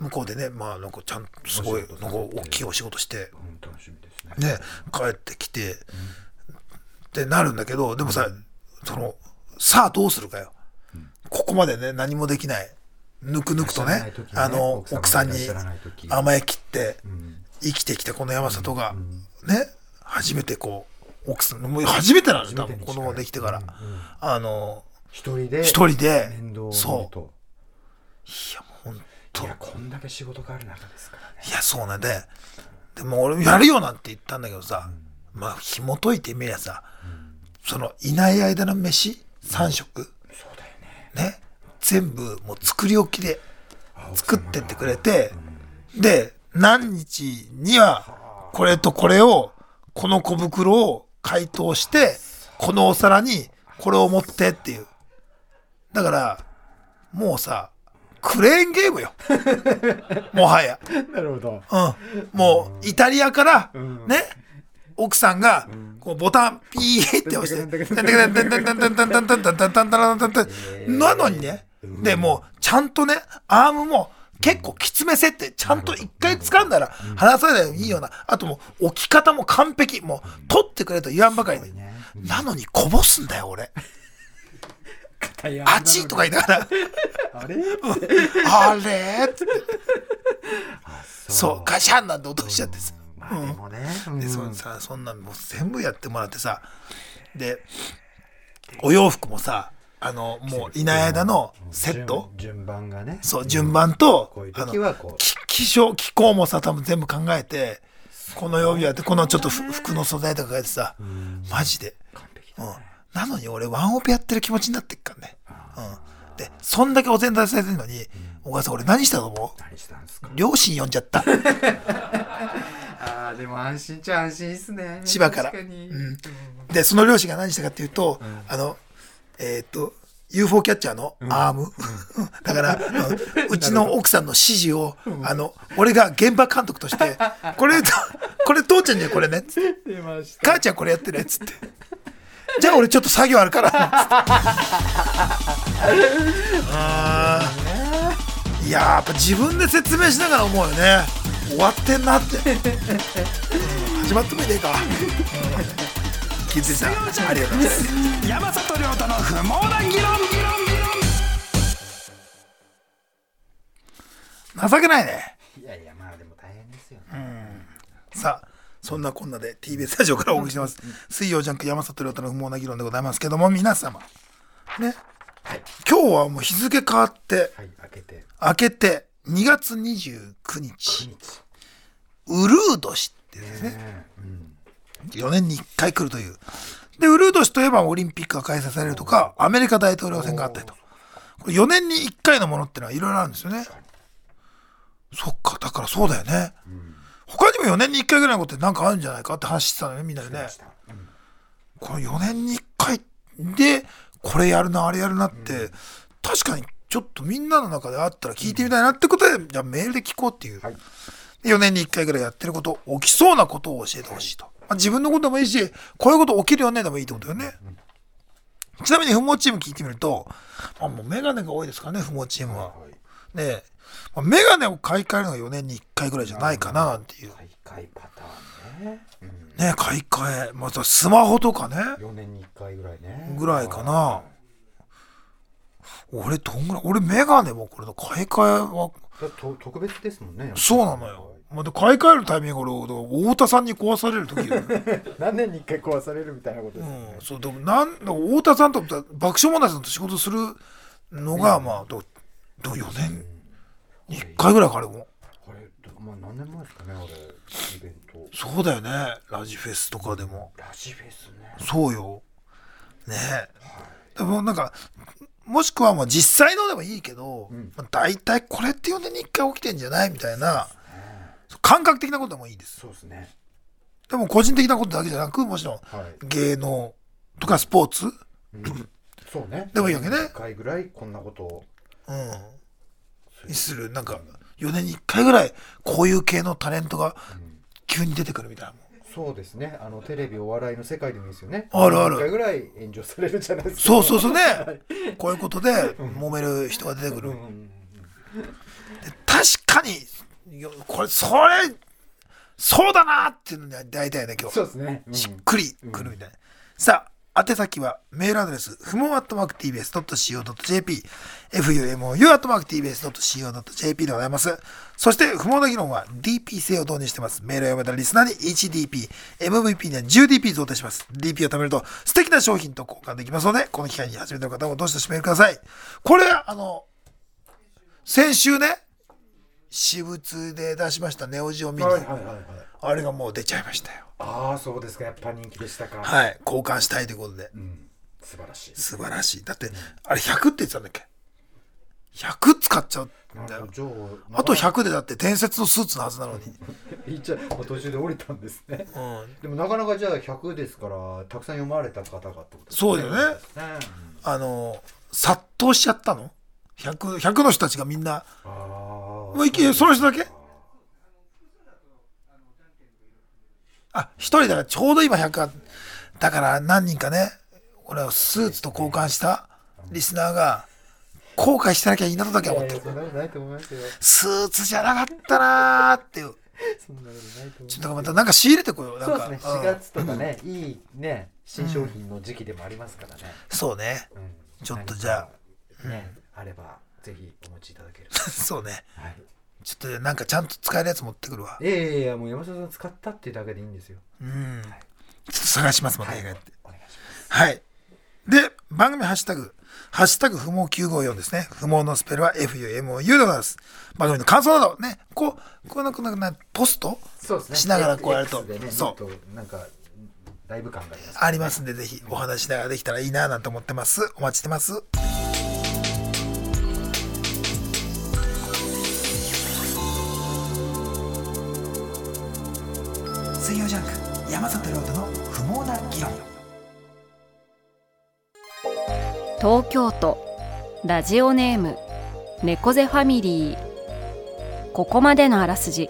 向こうでねまあなんかちゃんとすごいなんか大きいお仕事して。うん。楽しみですね。ね帰ってきて、ってなるんだけどでもさそのさあどうするかよ、ここまでね何もできない。ぬくぬくとねねあの奥さんに甘えきってうん。生きてきたこの山里が、ね初めてこう奥さんもう初めてなの多分子供ができてから、あの一人で一人でそう。といやもうほんといやこんだけ仕事がある中ですからね。いやそうねででも俺やるよなんて言ったんだけどさ、まあ紐解いてみりゃさ、そのいない間の飯3食、そうだよね。ね。全部もう作り置きで作ってってくれて、で何日にはこれとこれをこの小袋を解凍してこのお皿にこれを持ってっていう。だからもうさクレーンゲームよ。もはや、なるほど。うん、もうイタリアからん。ね奥さんがこうボタンピーって押してなのにねでもうちゃんとねアームも結構きつめ設定ちゃんと一回掴んだら離さないでいいようなあともう置き方も完璧もう取ってくれと言わんばかりでなのにこぼすんだよ俺あちとか言いながらあれあれってそうガシャンなんて落としちゃってさまあでもねうん。でそさそんなんもう全部やってもらってさでお洋服もさあのもういない間のセット？順順番がね。そう順番とこういうあの気象気候もさ多分全部考えてこの曜日はってこのちょっとふ服の素材とか書いてさマジで、完璧うん、なのに俺ワンオペやってる気持ちになってっからね、うん、でそんだけお膳立てされてるのに小川さん俺何したと思う？両親呼んじゃったでも安心っちゃ安心っすね。千葉から。うん。でその両親が何したかっていうと、あのえっ、と UFO キャッチャーのアーム、だから、うん うちの奥さんの指示を、あの俺が現場監督として「これこれ父ちゃんにはこれね」っつって出まし「母ちゃんこれやってね」っつって「じゃあ俺ちょっと作業あるから」いやーやっぱ自分で説明しながら思うよね終わってんなって、うん始まってもいいねえか、うん気づいた。ありがとうございます。山里亮太の不毛な議論情けないね。いやいやまあでも大変ですよね、さあそんなこんなで TBS ラジオからお送りしてます。水曜ジャンク山里亮太の不毛な議論でございますけども皆様。ね。今日はもう日付変わってはい開けて。明けて2月29日。日。ウルー年ってですね。ねうん。4年に1回来るという。でウルー年といえばオリンピックが開催されるとかアメリカ大統領選があったりとこれ4年に1回のものってのはいろいろあるんですよね。そっかだからそうだよね、他にも4年に1回ぐらいのことって何かあるんじゃないかって話してたのねみんなでね。うん。この4年に1回でこれやるなあれやるなって、確かにちょっとみんなの中であったら聞いてみたいなってことで、じゃあメールで聞こうっていう、はい。で4年に1回ぐらいやってること起きそうなことを教えてほしいと、まあ、自分のことでもいいしこういうこと起きるよねでもいいってことよね、ちなみに不毛チーム聞いてみると、まあ、もうメガネが多いですからね不毛チームは、はいねまあメガネを買い替えるのが4年に1回ぐらいじゃないかななんていう、大会パターンね、うん、ね買い替え。またスマホとかね。4年に1回ぐらいね。ぐらいかな俺どんぐらい俺メガネもこれの買い替えは。特別ですもんねそうなのよ。まあ、で買い替えるタイミング俺太田さんに壊される時よ、何年に1回壊されるみたいなことですよね、うん、そうでもなん太田さんと爆笑問題さんと仕事するのが、まあどど4年。に1回ぐらいかあれもあれまあ何年前ですかねあれイベント。そうだよね。ラジフェスとかでも。ラジフェスね。そうよ。ね。えでもなんかもしくはまあ実際のでもいいけど、まあ、大体これって4年に1回起きてんじゃないみたいな感覚的なことでもいいです。そうですね。でも個人的なことだけじゃなくもちろんはい。芸能とかスポーツ、そうね。でもいいわけね。1回ぐらいこんなことを。うん、にする。なんか4年に1回ぐらいこういう系のタレントが急に出てくるみたいなもんそうですね。あのテレビお笑いの世界でもいいですよね。あるある。1回ぐらい炎上されるじゃないですか。そうそうそうね。こういうことで揉める人が出てくる、で確かによこれそれそうだなっていうのには大体ね今日そうですね、うん。しっくりくるみたいな。さあ、宛先はメールアドレス、ふもアットマーク tbs.co.jp、fumou アットマーク tbs.co.jp でございます。そして、不毛な議論は DP 制を導入してます。メールを読めたリスナーに 1DP、MVP には 10DP 贈呈します。DP を貯めると素敵な商品と交換できますので、この機会に始めてる方もどうしてメールください。これ、あの、先週ね、私物で出しましたネオジオミニ、はいはいはいはいあれがもう出ちゃいましたよ。ああそうですかやっぱ人気でしたかはい、交換したいということで。うん素晴らしい素晴らしい。だって、あれ100って言ってたんだっけ ?100 使っちゃうんだよ。あと100でだって伝説のスーツのはずなのに。いっちゃもう途中で降りたんですねうん。でもなかなかじゃあ100ですからたくさん読まれた方がってことですそうだよねねあの、殺到しちゃったの？?100、100の人たちがみんな、ああもういけ、その人だけ？あ、一人だからちょうど今100が、だから何人かね、俺はスーツと交換したリスナーが、後悔してなきゃいいなとだけは思ってる。スーツじゃなかったなーっていう。そんなことないと思いますちょっとまたなんか仕入れてこよう。なんかそうですね4うん月とかねいいね新商品の時期でもありますからねそうね。うんちょっとじゃあねあればぜひお持ちいただける そうね。はいちょっとなんかちゃんと使えるやつ持ってくるわ。いやいやいやもう山下さん使ったっていうだけでいいんですようん。ちょっと探します、また映画やって。お願いしますはい。で、番組ハッシュタグ、ハッシュタグ不毛954ですね。不毛のスペルは FUMOU でございます。番組の感想などね、こう、こうなんかなんかポストそうですねしながらこうやるとねそうなんかライブ感がありますありますんで、ぜひお話しながらできたらいいななんて思ってます。お待ちしてます。山里亮太の不毛な議論。東京都ラジオネーム猫背ファミリー。ここまでのあらすじ。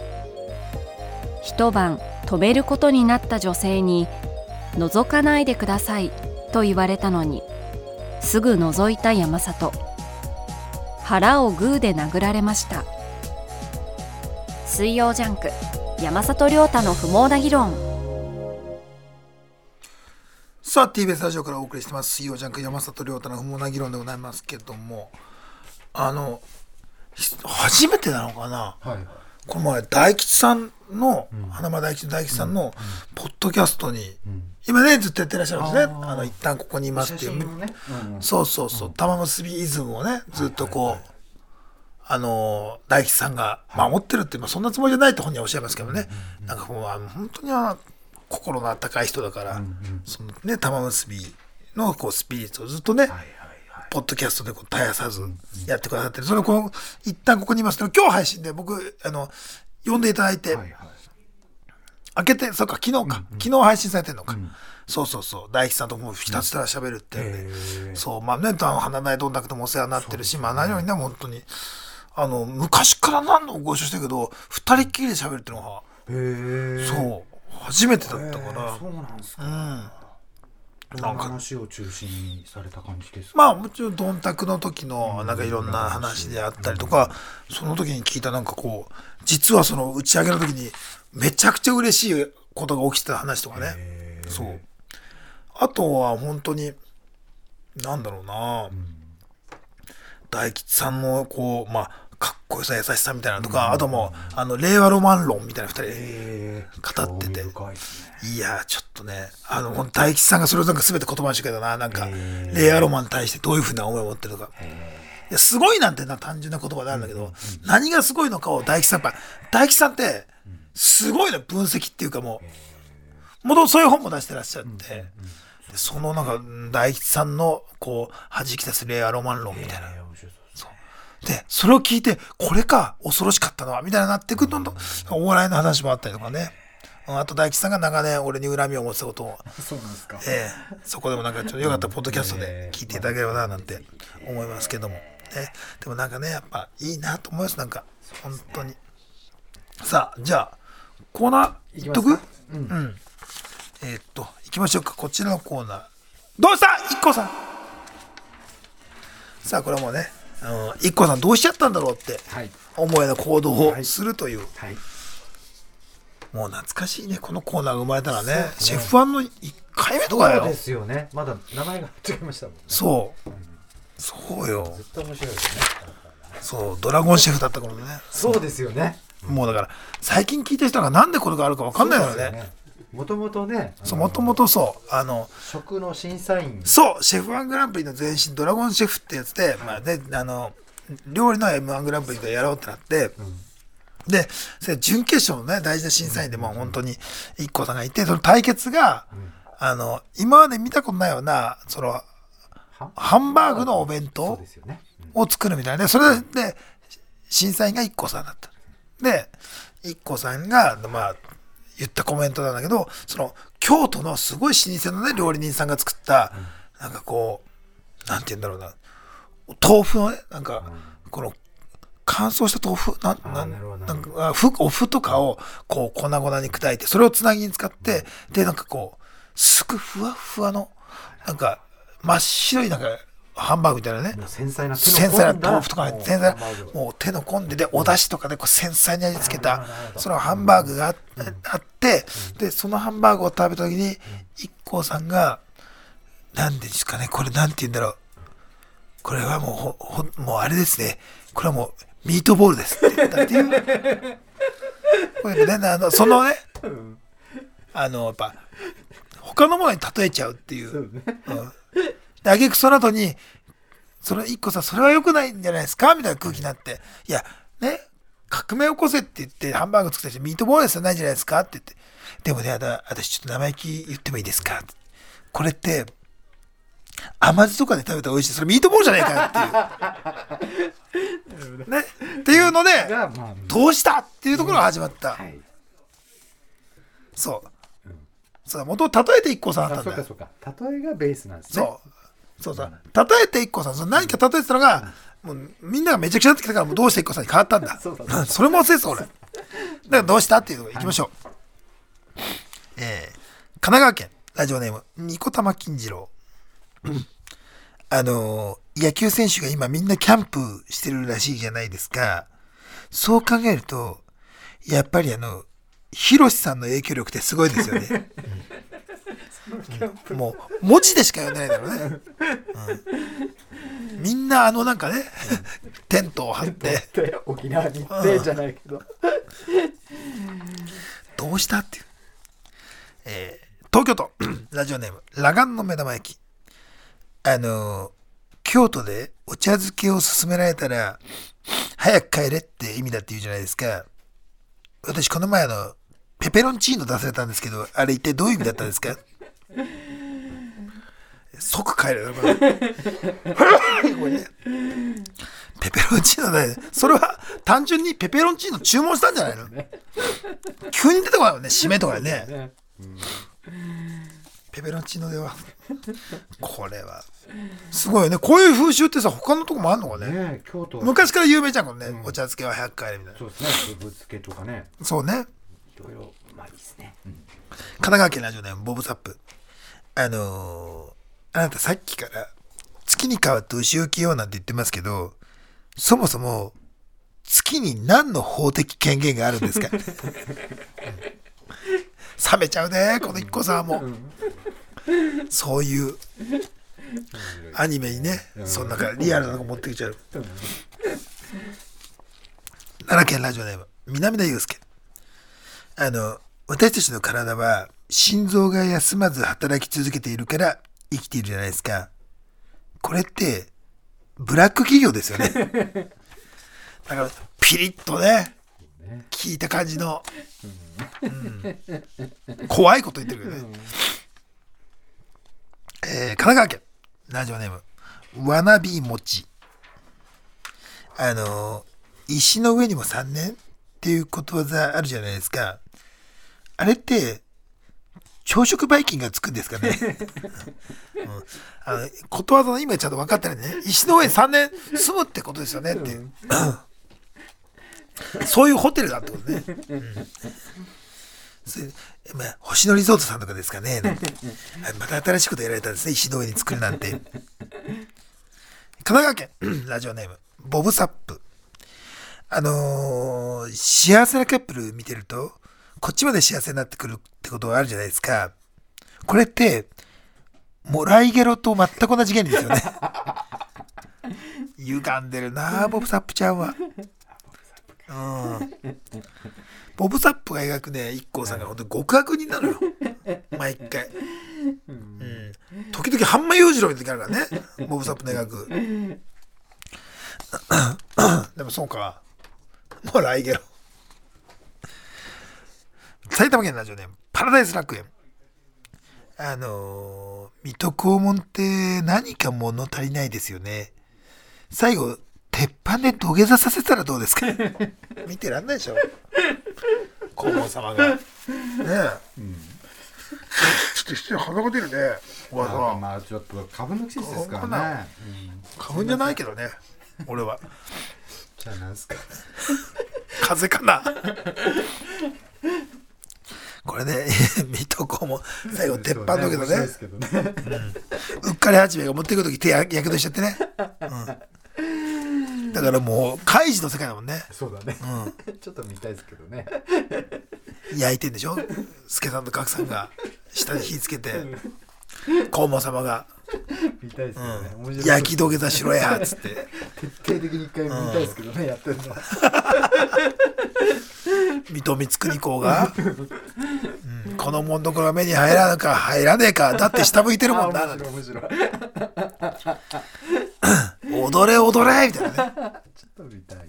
一晩止めることになった女性に覗かないでくださいと言われたのにすぐ覗いた山里。腹をグーで殴られました。水曜ジャンク山里亮太の不毛な議論。さあ TBS ラジオからお送りしてます。水曜ジャンク山里亮太の不毛な議論でございますけども。あのひ初めてなのかな？はいはい。この前大吉さんの、花間大吉の大吉さんのポッドキャストに、今ねずっとやってらっしゃるんですね。あの一旦ここにいますっていう。ね、うんうん。そうそうそう、玉結びイズムをね、ずっとこう、あのー、大吉さんが守ってるって、まあそんなつもりじゃないと本人はおっしゃいますけどね、なんかもう、本当に心の温かい人だから、そのね、玉結びのこうスピリッツをずっとね、ポッドキャストでこう絶やさずやってくださってる。それをこう、一旦ここにいますけど、今日配信で僕、あの、呼んでいただいて、はいはい。開けて、そうか、昨日か、昨日配信されてるのか。そうそうそう、大吉さんともうひたすら喋るって。いうね、そう、まあね、花苗どんだけともお世話になってるし、まあ何よりね、本当に、あの、昔から何度もご一緒してるけど、二人っきりで喋るっていうのが、そう、初めてだったから、そうなんですか、うん。どんな話を中心にされた感じですか？まあもちろん、どんたくの時の、なんかいろんな話であったりとか、その時に聞いたなんかこう、実はその打ち上げの時に、めちゃくちゃ嬉しいことが起きてた話とかね。そう。あとは本当に、なんだろうな、大吉さんのこう、まあ、かっこよさ優しさみたいなのとか、あともう、あの、令和ロマン論みたいな二人でえ語ってて。ね。いやーちょっとね、あの、大吉さんがそれをなんか全て言葉にしてくれたな、なんかへ、ー。レイアロマンに対してどういうふうな思いを持ってるのか。いや、すごいなんてな単純な言葉であるんだけど、何がすごいのかを大吉さん、やっぱ、大吉さんって、すごいの分析っていうかもう、もともとそういう本も出してらっしゃって、でそのなんか、大吉さんの、こう、弾き出すレイアロマン論みたいな。えーで、それを聞いて、これか、恐ろしかったのは、みたいになってくると、お笑いの話もあったりとかね。うんあと大吉さんが長年俺に恨みを持ってたことを、そうなんですか。ええそこでもなんかちょっとよかったらポッドキャストで聞いていただければななんて思いますけども、ね、でもなんかねやっぱいいなと思いますなんか。本当に。さあじゃあコーナーいっとくいきますかうん、えーっと行きましょうか。こちらのコーナー。どうした？一個さん。さあこれはもうね一個さんどうしちゃったんだろうってはい。思うような行動をするという、はい。もう懐かしいねこのコーナーが生まれたらね。ね。シェフワンの1回目とかよ。そうですよね。まだ名前が違いましたもんね。そう。そうよ。ずっと面白いですね。そう、ドラゴンシェフだった頃ね。そうですよね。もうだから、最近聞いた人がなんでこれがあるかわかんないのよね。もともとねそう、もともとそう、あの、食の審査員。そう、シェフワングランプリの前身、ドラゴンシェフってやつで、まあね、あの、料理の M1 グランプリでやろうってなって、で、準決勝のね、大事な審査員でもう本当に一個さんがいて、その対決が、あの、今まで見たことないような、その、は？ハンバーグのお弁当を作るみたいな。で、それで、審査員が IKKO さんだった。で、IKKO さんが、まあ、言ったコメントなんだけど、その、京都のすごい老舗のね、料理人さんが作った、なんかこう、なんて言うんだろうな、豆腐のね、なんか、この、乾燥した豆腐、なん、なんなんか、あふお麩とかを、こう、粉々に砕いて、それをつなぎに使って、で、なんかこう、すぐふわふわの、なんか、真っ白いなんか、ハンバーグみたいなね。繊細な繊細な豆腐とか繊細なもう手の込んででお出汁とかでこう繊細に味付けたそのハンバーグがああってでそのハンバーグを食べた時に IKKO さんが何ですかね。これなんて言うんだろう。これはもうほほもうあれですね。これはもうミートボールですって。言ったっていう。これねあのそのねあのやっぱ他のものに例えちゃうっていう。そうね。うんで、あげくその後に、その一個さ、それは良くないんじゃないですか？みたいな空気になって、いや、ね、革命起こせって言って、ハンバーグ作った人、ミートボールですよないんじゃないですか？って言って、でもね、あた私ちょっと生意気言ってもいいですか？これって、甘酢とかで食べたら美味しい。それミートボールじゃないかっていう。ね？っていうので、どうしたっていうところが始まった。はいそう。そう、元を例えて一個さんだあったんだよ。そうかそうか例えがベースなんですねそう。そうそう。例えて一個さん、その何か例えてたのが、もうみんながめちゃくちゃになってきたから、もうどうして一個さんに変わったんだ。そそれも忘れてた、俺。だからどうしたっていうとこ行きましょう。えー、神奈川県、ラジオネーム、ニコタマ金次郎。あのー野球選手が今みんなキャンプしてるらしいじゃないですか。そう考えると、やっぱりあの、ヒロシさんの影響力ってすごいですよね。うんもう文字でしか読んでないだろうね、うん。みんなあのなんかねテントを張って。で沖縄に行ってじゃないけど。どうしたっていう、えー東京都 ラジオネーム裸眼の目玉焼き。あのー京都でお茶漬けを勧められたら早く帰れって意味だって言うじゃないですか。私この前あのペペロンチーノ出されたんですけどあれ一体どういう意味だったんですか？即帰れよこれこれねペペロンチーノだよ。それは単純にペペロンチーノ注文したんじゃないの？急に出てこないよね締めとかでねねペペロンチーノでは。これは。すごいよね。こういう風習ってさ他のとこもあんのかね。ね京都昔から有名じゃんこのね、お茶漬けは早く帰れみたいな。そうですね。ぶけとかね。そうね。いろいろ。まあいいですね、神奈川県ラジオネームボブサップあのーあなたさっきから月に変わって牛を着ようなんて言ってますけどそもそも月に何の法的権限があるんですか、うん。冷めちゃうねこの一個さんも、そういうアニメにね、そんなからリアルなの持ってきちゃう、奈良県ラジオネーム南田祐介。あの私たちの体は心臓が休まず働き続けているから生きているじゃないですか。これってブラック企業ですよね。だからピリッとね聞いた感じの、うん。怖いこと言ってるけどね、えー神奈川県。ラジオネーム。わなびもちあの石の上にも3年っていうことわざあるじゃないですかあれって朝食バイキンがつくんですかね、うん、あのことわざの意味はちゃんと分かってないね。石の上に3年住むってことですよね？って、そういうホテルだってことね、うん。まあ、星野リゾートさんとかですかね？また新しいことやられたんですね。石の上に作るなんて。神奈川県ラジオネームボブサップ。あのー幸せなカップル見てるとこっちまで幸せになってくるってことがあるじゃないですか。これってもらいゲロと全く同じ原理ですよね。歪んでるなあボブサップちゃんは。うん。ボブサップが描くね IKKO さんが本当に極悪人なのよ。毎回。うん。時々半間洋次郎の時あるからね。ボブサップの描く。でもそうか。もう来ゲロ埼玉県ラジオネームパラダイス楽園。あのー、水戸黄門って何か物足りないですよね。最後鉄板で土下座させたらどうですか？見てらんないでしょ。黄門様が。ねえ、ちょっと一瞬鼻が出るね。おばさん。まあちょっと株の季節ですからね、うん。花粉じゃないけどね俺は。じゃあなんすか？風邪かな？これね水戸黄門最後鉄板だけどね。うっかり八兵衛が持っていく時手ややけどしちゃってね、うん、だからもう怪事の世界だもんね。そうだね、ちょっと見たいですけどね。焼いてんでしょ？助さんと格さんが下に火つけて黄門様が見たいですね、面白い。焼き土下座しろやっ つって。徹底的に一回見たいですけどね、やってるの。水戸光圀公が、うん、このもんどころは目に入らぬか入らねえか。だって下向いてるもんな。あ面白い面白い。踊 れ踊れみたいなねちょっと見たいね、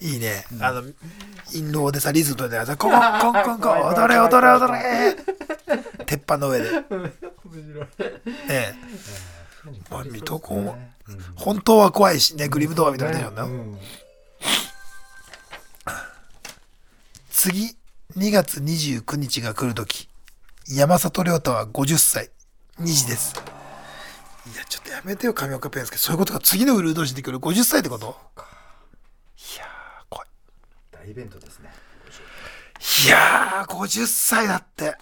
いいね、あの印籠でさリズムでさコンコンコンコン踊れ踊れ踊れ。鉄板の上で。面白い。ええ。まあ水戸黄門本当は怖いしねグリムドアみたいなのねうん。次2月29日が来る時山里亮太は50歳。2時ですちょっとやめてよ上岡ペンスケ。そういうことか次のウルード人で来る。50歳ってこと？いやー怖い。大イベントですね。いやー50歳だって。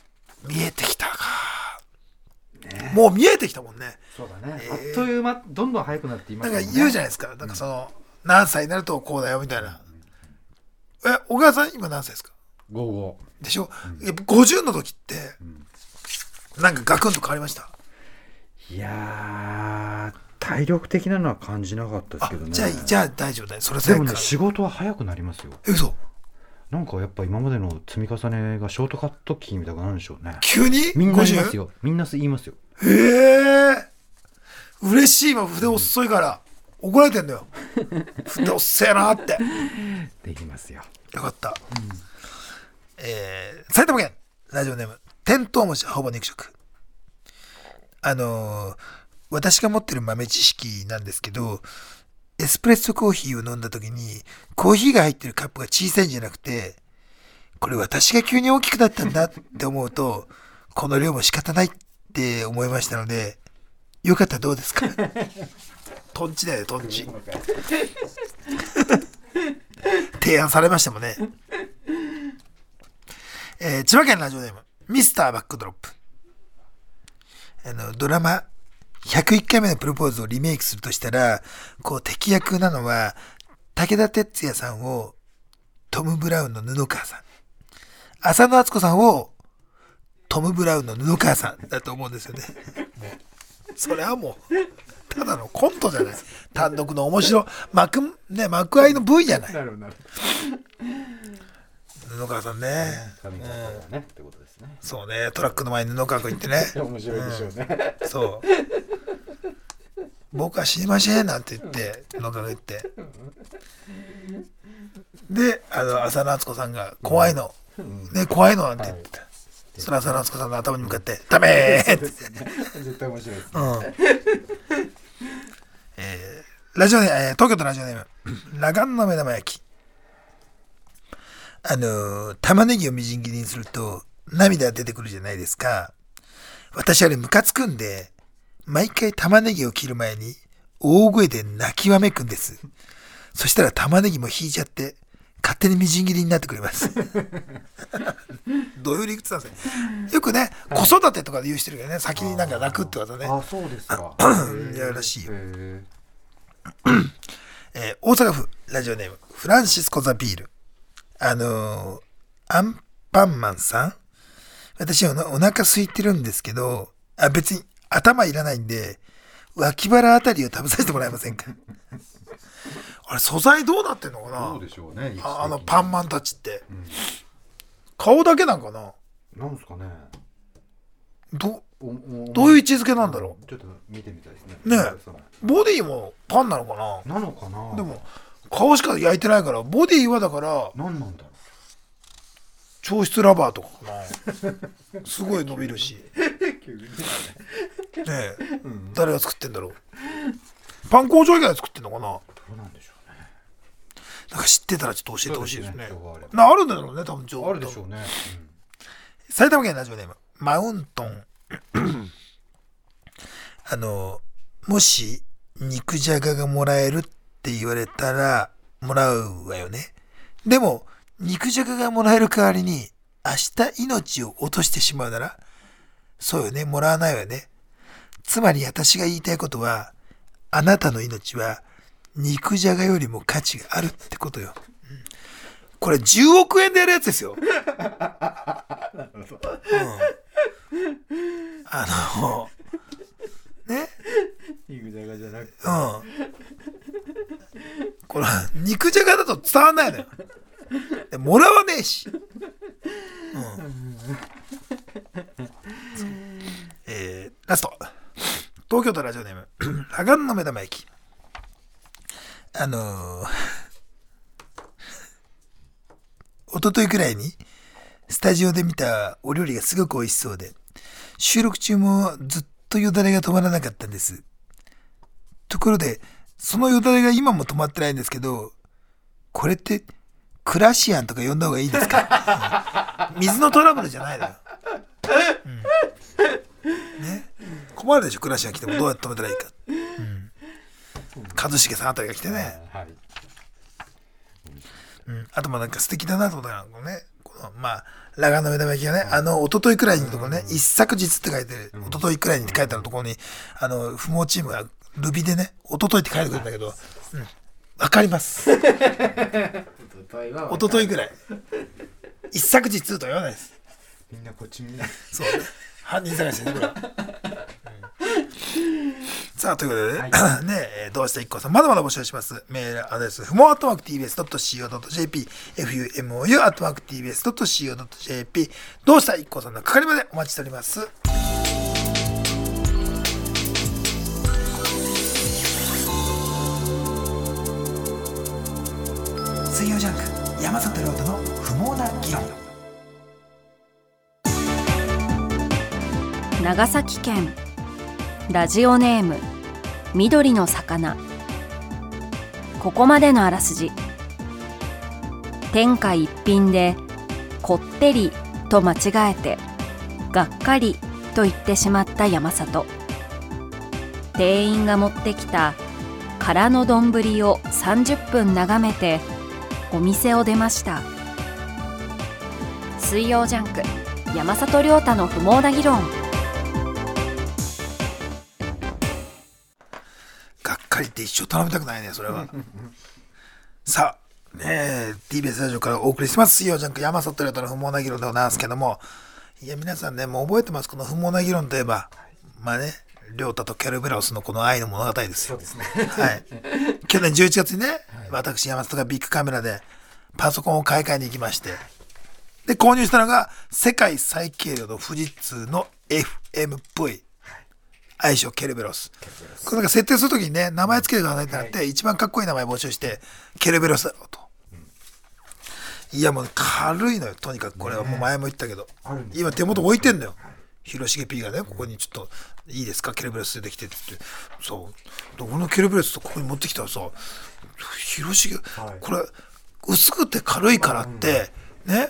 見えてきたか、もう見えてきたもんね。そうだね、あっという間どんどん早くなっていまなんかすもんね言うじゃないですか。なんかその何歳になるとこうだよみたいな。え小川さん今何歳ですか？午後でしょ、やっぱ50の時ってなんかガクンと変わりました？いやー体力的なのは感じなかったですあけどね。じゃあじゃあ大丈夫だよ。それさでもね仕事は早くなりますよ。え嘘。なんかやっぱ今までの積み重ねがショートカットキーみたいなんでしょうね。急に？みんな言います 50? よみんな言いますよ。へえ。嬉しい今筆遅いから。怒られてんだよ。筆遅えなって。できますよ。よかった、えー埼玉県ラジオネームテントウムシほぼ肉食。あのー私が持ってる豆知識なんですけどエスプレッソコーヒーを飲んだ時にコーヒーが入ってるカップが小さいんじゃなくてこれ私が急に大きくなったんだって思うとこの量も仕方ないって思いましたのでよかったらどうですか？トンチだよトンチ。提案されましたもんね。えー千葉県ラジオネームミスターバックドロップ。あのドラマ101回目のプロポーズをリメイクするとしたらこう敵役なのは武田鉄矢さんをトム・ブラウンの布川さん。浅野敦子さんをトム・ブラウンの布川さんだと思うんですよね。もうそれはもうただのコントじゃない。単独の面白幕ね幕間の V じゃない。なるほどなる布川さんね。髪型がねってことね。そうねトラックの前に布川君行ってね。面白いでしょうね。そう。僕は死にませんなんて言って布川が言って。であの浅野敦子さんが怖いの、ね怖いのなんて言って、それ浅野敦子さんの頭に向かって「ダメー!」って。言って絶対面白いですうん。えーラジオネーム、えー東京都ラジオネーム、ラガンの目玉焼き。あのー玉ねぎをみじん切りにすると涙が出てくるじゃないですか。私あれムカつくんで、毎回玉ねぎを切る前に大声で泣きわめくんです。そしたら玉ねぎも引いちゃって、勝手にみじん切りになってくれます。どういう理屈なんですか？よくね、子育てとかで言うしてるけどね、先になんか泣くってことね。あそうですかい やらしいよへ えー大阪府ラジオネームフランシスコ・ザ・ビールあのーアンパンマンさん私はおお腹空いてるんですけどあ別に頭いらないんで脇腹あたりを食べさせてもらえませんか？あれ素材どうなってんのかーどうなでしょうねああのパンマンたちって、顔だけなんかな？なんですかね。どどういう位置づけなんだろちょっと見てみたいですね。ねボディもパンなのかな？なのかな？でも顔しか焼いてないからボディはだから何なんだろ調湿ラバーとかかな。すごい伸びるし。ねえ、誰が作ってんだろう。パン工場以外で作ってんのかな。うどうなんでしょうね。なんか知ってたらちょっと教えてほしいですね。ね。なあるんだろうね多分情報。あるでしょうね。埼玉県ラジオネームマウントン。あのもし肉じゃががもらえるって言われたらもらうわよね。でも肉じゃががもらえる代わりに明日命を落としてしまうならそうよねもらわないわよね。つまり私が言いたいことはあなたの命は肉じゃがよりも価値があるってことよ、うんこれ10億円でやるやつですよ。あの、ね、肉じゃがじゃなくて。うん。これ、肉じゃがだと伝わんないのよ。でもらわねえし。うん。えーラスト。東京都ラジオネーム、ラガンの目玉焼き。あのー、一昨日くらいに、スタジオで見たお料理がすごく美味しそうで、収録中もずっとよだれが止まらなかったんです。ところで、そのよだれが今も止まってないんですけど、これって、クラシアンとか呼んだ方がいいですか、うん水のトラブルじゃないのよ。うんね？困るでしょ、クラシアン来てもどうやって止めたらいいか。うん。一茂さんあたりが来てね。はいうん、あともなんか素敵だなと思ったのがね、このまあ、ラガーの目玉焼きがね、あの、一昨日くらいにところね、一昨日って書いてる、一昨日くらいにって書いてあるところに、あの、不毛チームがルビでね、一昨日って書いてくるんだけど、うん、わかります。一昨日ぐらい。一昨日とは言わないです。みんなこっちみんなそうね。犯人探しね、これ。うんさあ、ということでね、ねえーどうした一個さん、まだまだ募集します。メールアドレス、ふもアットマーク tbs.co.jp、fumo アットマーク tbs.co.jp、どうした一個さんの係までお待ちしております。水曜ジャンク、山里亮太の不毛な議論。長崎県ラジオネーム緑の魚。ここまでのあらすじ。天下一品でこってりと間違えてがっかりと言ってしまった山里。店員が持ってきた空の丼を30分眺めてお店を出ました水曜ジャンク山里亮太の不毛な議論がっかりって一生頼みたくないね、それは。さあ、ねえ、TBS ラジオからお送りします。水曜ジャンク山里亮太の不毛な議論でございますけども、いや、皆さんね、もう覚えてます。この不毛な議論といえば、まあね、亮太とケルベロスのこの愛の物語ですよ。はい。去年11月にね、私、山里がビッグカメラでパソコンを買い替えに行きまして、で、購入したのが、世界最軽量の富士通の FMV。愛称ケルベロス。これなんか設定するときにね、名前つけてくださいってなって、一番かっこいい名前募集して、ケルベロスだろうと。いやもう軽いのよ、とにかくこれはもう前も言ったけど、あるんです今手元置いてんのよ。広重 P がね、ここにちょっと、いいですか、ケルベロス出てきてって言って、そう。で俺のケルベロスとここに持ってきたらさ、広重、はいこれ、薄くて軽いからって、ね、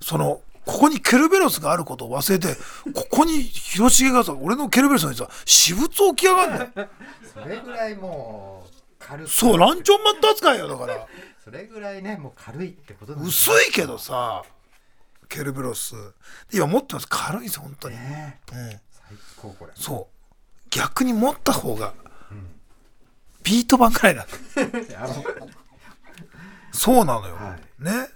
その、ここにケルベロスがあることを忘れて、ここに広重がさ、俺のケルベロスにさ、私物置きやがんのよ。それぐらいもう軽くそう、ランチョンマット扱いよ、だから。それぐらいねもう軽いってこと薄いけどさ、ケルベロス。で今持ってます。軽いんですよ、本当に。ねうん。最高これそう。逆に持った方が、ビート板くらいなの。あのそうなのよ。はね。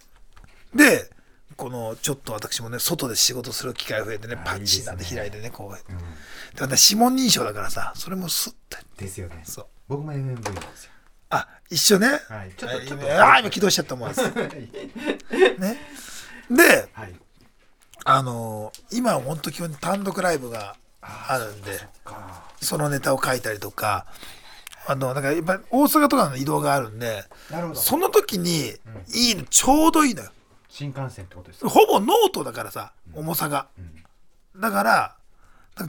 で、このちょっと私もね、外で仕事する機会増えてね、あパッチンなんて開いてね、こう。で、私、指紋認証だからさ、それもスッて。ですよねそう。僕も MMV なんですよあ、一緒ね。はいちょっとああ、今起動しちゃったもんです。ね。で、はい。あのー今は本当基本に単独ライブがあるんで、か。そのネタを書いたりとか、あの、なんかやっぱり大阪とかの移動があるんで、その時に、いいの、ちょうどいいのよ。新幹線ってことですか？ほぼノートだからさ、重さが。だから、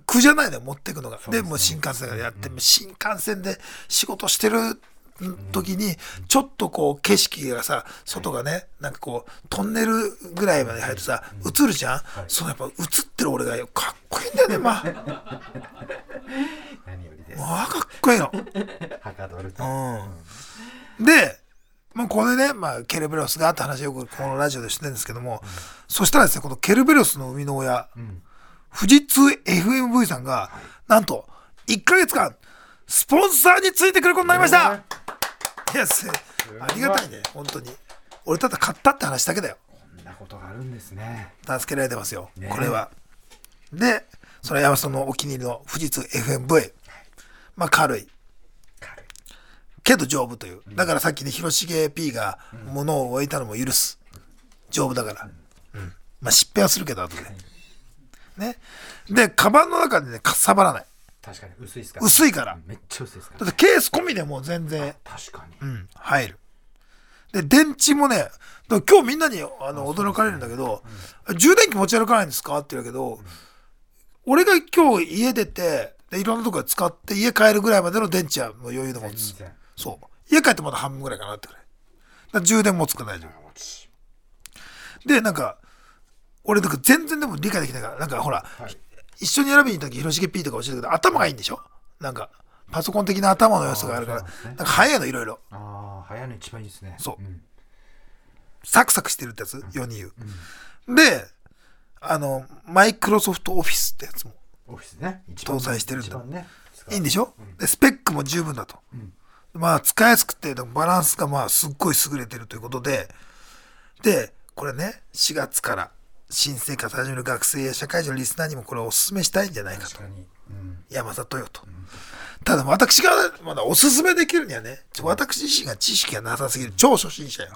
苦じゃないのよ、持ってくのが。で,、もう新幹線でやって、新幹線で仕事してる時に、ちょっとこう景色がさ、外がね、なんかこう、トンネルぐらいまで入るとさ、映るじゃん、そのやっぱ映ってる俺がかっこいいんだよね、まあ。何よりです。まあ、かっこいいの。はかどると。うん。で、もうこれね、まあ、ケルベロスがって話をよくこのラジオでしてるんですけども、そしたらですね、このケルベロスの生みの親、富士通 FMV さんが、なんと、1ヶ月間、スポンサーについてくることになりましたいや、すありがたいね、本当に。俺ただ買ったって話だけだよ。こんなことがあるんですね助けられてますよ、ねこれは。で、それは山下のお気に入りの富士通 FMV。まあ、軽い。軽いけど丈夫という。だからさっきね、広重 P が物を置いたのも許す。丈夫だから。うん。まあ、失敗はするけど、後で。ね。で、カバンの中でね、かっさばらない。確かに薄いですか？ら薄いから。めっちゃ薄いですかだらってケース込みでもう全然、確かにうん、入る。で、電池もね、だから今日みんなにあの驚かれるんだけど、充電器持ち歩かないんですか？って言うけど、俺が今日家出て、でいろんなとこで使って家帰るぐらいまでの電池はもう余裕で持つ全。然そう。家帰ってまだ半分ぐらいかなってくらい。だから充電持つから大丈夫。で、なんか、俺なんか全然でも理解できないから、なんかほら、一緒に選びに行った時、広重 P とか教えてくれた。頭がいいんでしょ？なんか、パソコン的な頭の良さがあるから、ね。なんか早いのいろいろ。ああ早いの一番いいですね。そう。うん。サクサクしてるってやつ、世に言う。で、あの、マイクロソフトオフィスってやつも。オフィスね。搭載してるんだ。ね。いいんでしょ、でスペックも十分だと。まあ、使いやすくて、バランスがまあ、すっごい優れてるということで、で、これね、4月から新生活始める学生や社会人のリスナーにもこれをお勧めしたいんじゃないかと。うん、山里よと、ただ私がまだおすすめできるにはね。私自身が知識がなさすぎる。超初心者よ、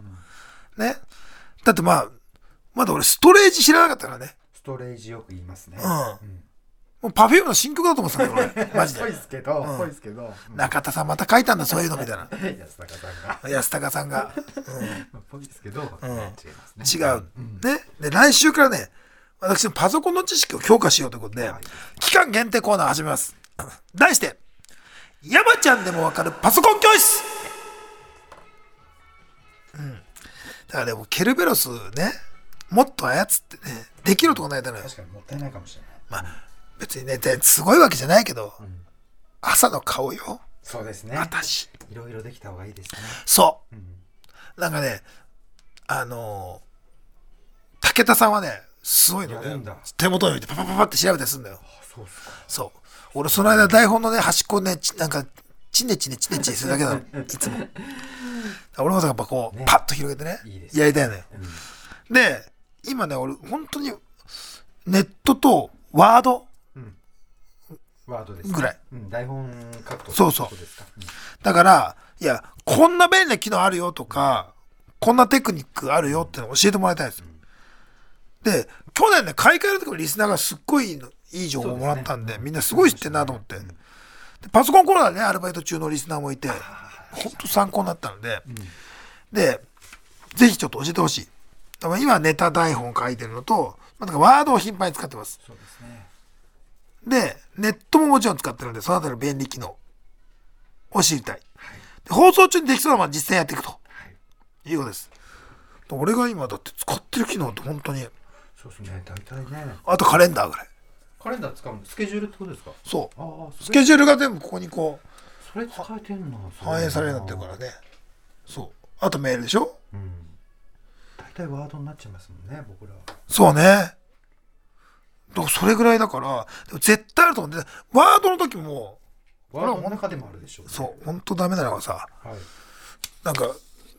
ね。だってまあまだ俺ストレージ知らなかったからね。ストレージよく言いますね。うんもうパフュームの新曲だと思ってたんだ マジぽいでですけど、ぽいですけど、中田さんまた書いたんだそういうのみたいな。安高さんが、安高さんが、まあぽいですけど、違いますね。違う、ね。で来週からね私のパソコンの知識を強化しようということで、期間限定コーナーを始めます。題して山ちゃんでもわかるパソコン教室。うん。だからでもケルベロスねもっと操ってねできるとこないだろよ確かにもったいないかもしれない。まあ別にねですごいわけじゃないけど、朝の顔よ。そうですね。私。いろいろできた方がいいですね。そう、なんかねあのー武田さんはねすごいのね。手元に置いてパパパパって調べたりするんだよ。そう。そう。俺その間台本のね端っこねちなんかチネチネチネチネするだけなの いつも。俺もさやっぱこう、ね。パッと広げてねいいですやりたいのよ、で今ね俺本当にネットとワードワードです、ね。ぐらい。うん、台本書くと。そうそう。うんだからいやこんな便利な機能あるよとかこんなテクニックあるよってのを教えてもらいたいですよで去年ね買い替える時もリスナーがすっごいいい情報もらったんでみんなすごい知ってんなと思って、でパソコンコロナでねアルバイト中のリスナーもいて本当参考になったので、でぜひちょっと教えてほしい今ネタ台本書いてるのとまあワードを頻繁に使ってますそうですね。でネットももちろん使ってるんでそのあたりの便利機能。を知りたい、で放送中にできそうなものは実践やっていくと。はい。いうことです。俺が今だって使ってる機能って本当に。そうですね。大体ね。あとカレンダーぐらい。カレンダー使うのスケジュールってことですか？そう。スケジュールが全部ここにこうそれ使えてんの反映されるようになってるからね。そう。あとメールでしょ？うん。大体ワードになっちゃいますもんね、僕らは。そうねそれぐらいだから絶対あると思うんでワードの時もワードの中でもあるでしょう、ね。そう本当ダメなのがさはい。なんか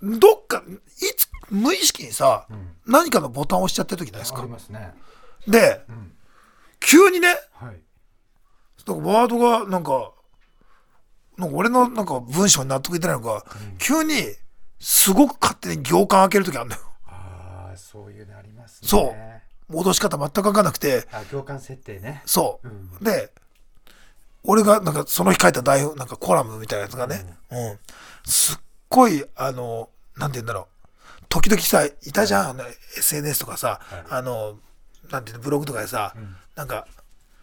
どっかいつ無意識にさ、ん何かのボタンを押しちゃってる時ないですあかりますね。で、ん急にねはい。なんかワードがなんかなんか俺のなんか文章に納得いってないのか、急にすごく勝手に行間開ける時あるんだよああ、そういうのありますね。そう戻し方全く分かんなくて。あ、行間設定ね。そう、うん。で俺がなんかその日書いた台本なんかコラムみたいなやつがね、うん。すっごいあのなんて言うんだろう。時々さいたじゃん、あの SNS とかさ、はい。あのなんていうのブログとかでさ、なんか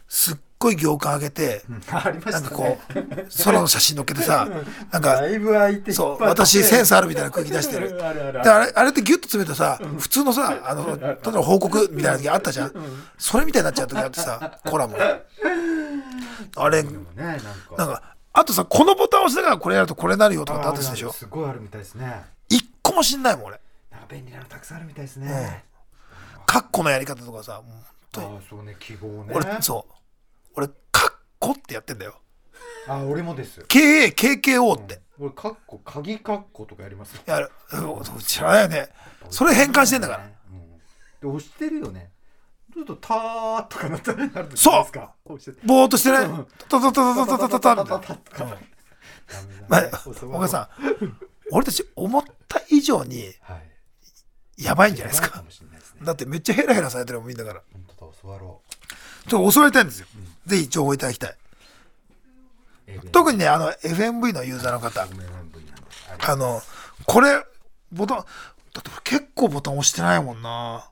すっごい行間開けて、ありましたね。なんかこう空の写真載っけてさなんかだいぶ相手そう私センスあるみたいな空気出してる。あるあるであれあれってギュッと詰めるとさ普通のさあの例えば報告みたいな時あったじゃん。それみたいになっちゃう時あってさコラム。あれね、なんか。あとさこのボタンを押しながらこれやるとこれなるよとかってあったでしょ？すごいあるみたいですね。一個も知んないもん俺。なんか便利なのたくさんあるみたいですね。カッコのやり方とかさもう本当に。ああ、そうね、記号ね。俺そう俺カッコってやってんだよあ、俺もです。KAKKO って俺、カッコ、鍵カッコとかやりますよ。やるうん知らないよねそれ変換してんだからうん。で、押してるよね。ちょっとターとかなったらなるじそうですか？押してぼーっとしてねタタタタタタタタみたいなまあ、お母さん、俺たち思った以上にはい。やばいんじゃないですか。もしれないですね。だってめっちゃヘラヘラされてるもんみんなから。本当だ、教わろちょっと教わりたいんですよ。ぜひ情報いただきたい。う。特にね、あの、FMV のユーザーの方、あの、これ、ボタン、だって俺結構ボタン押してないもんな。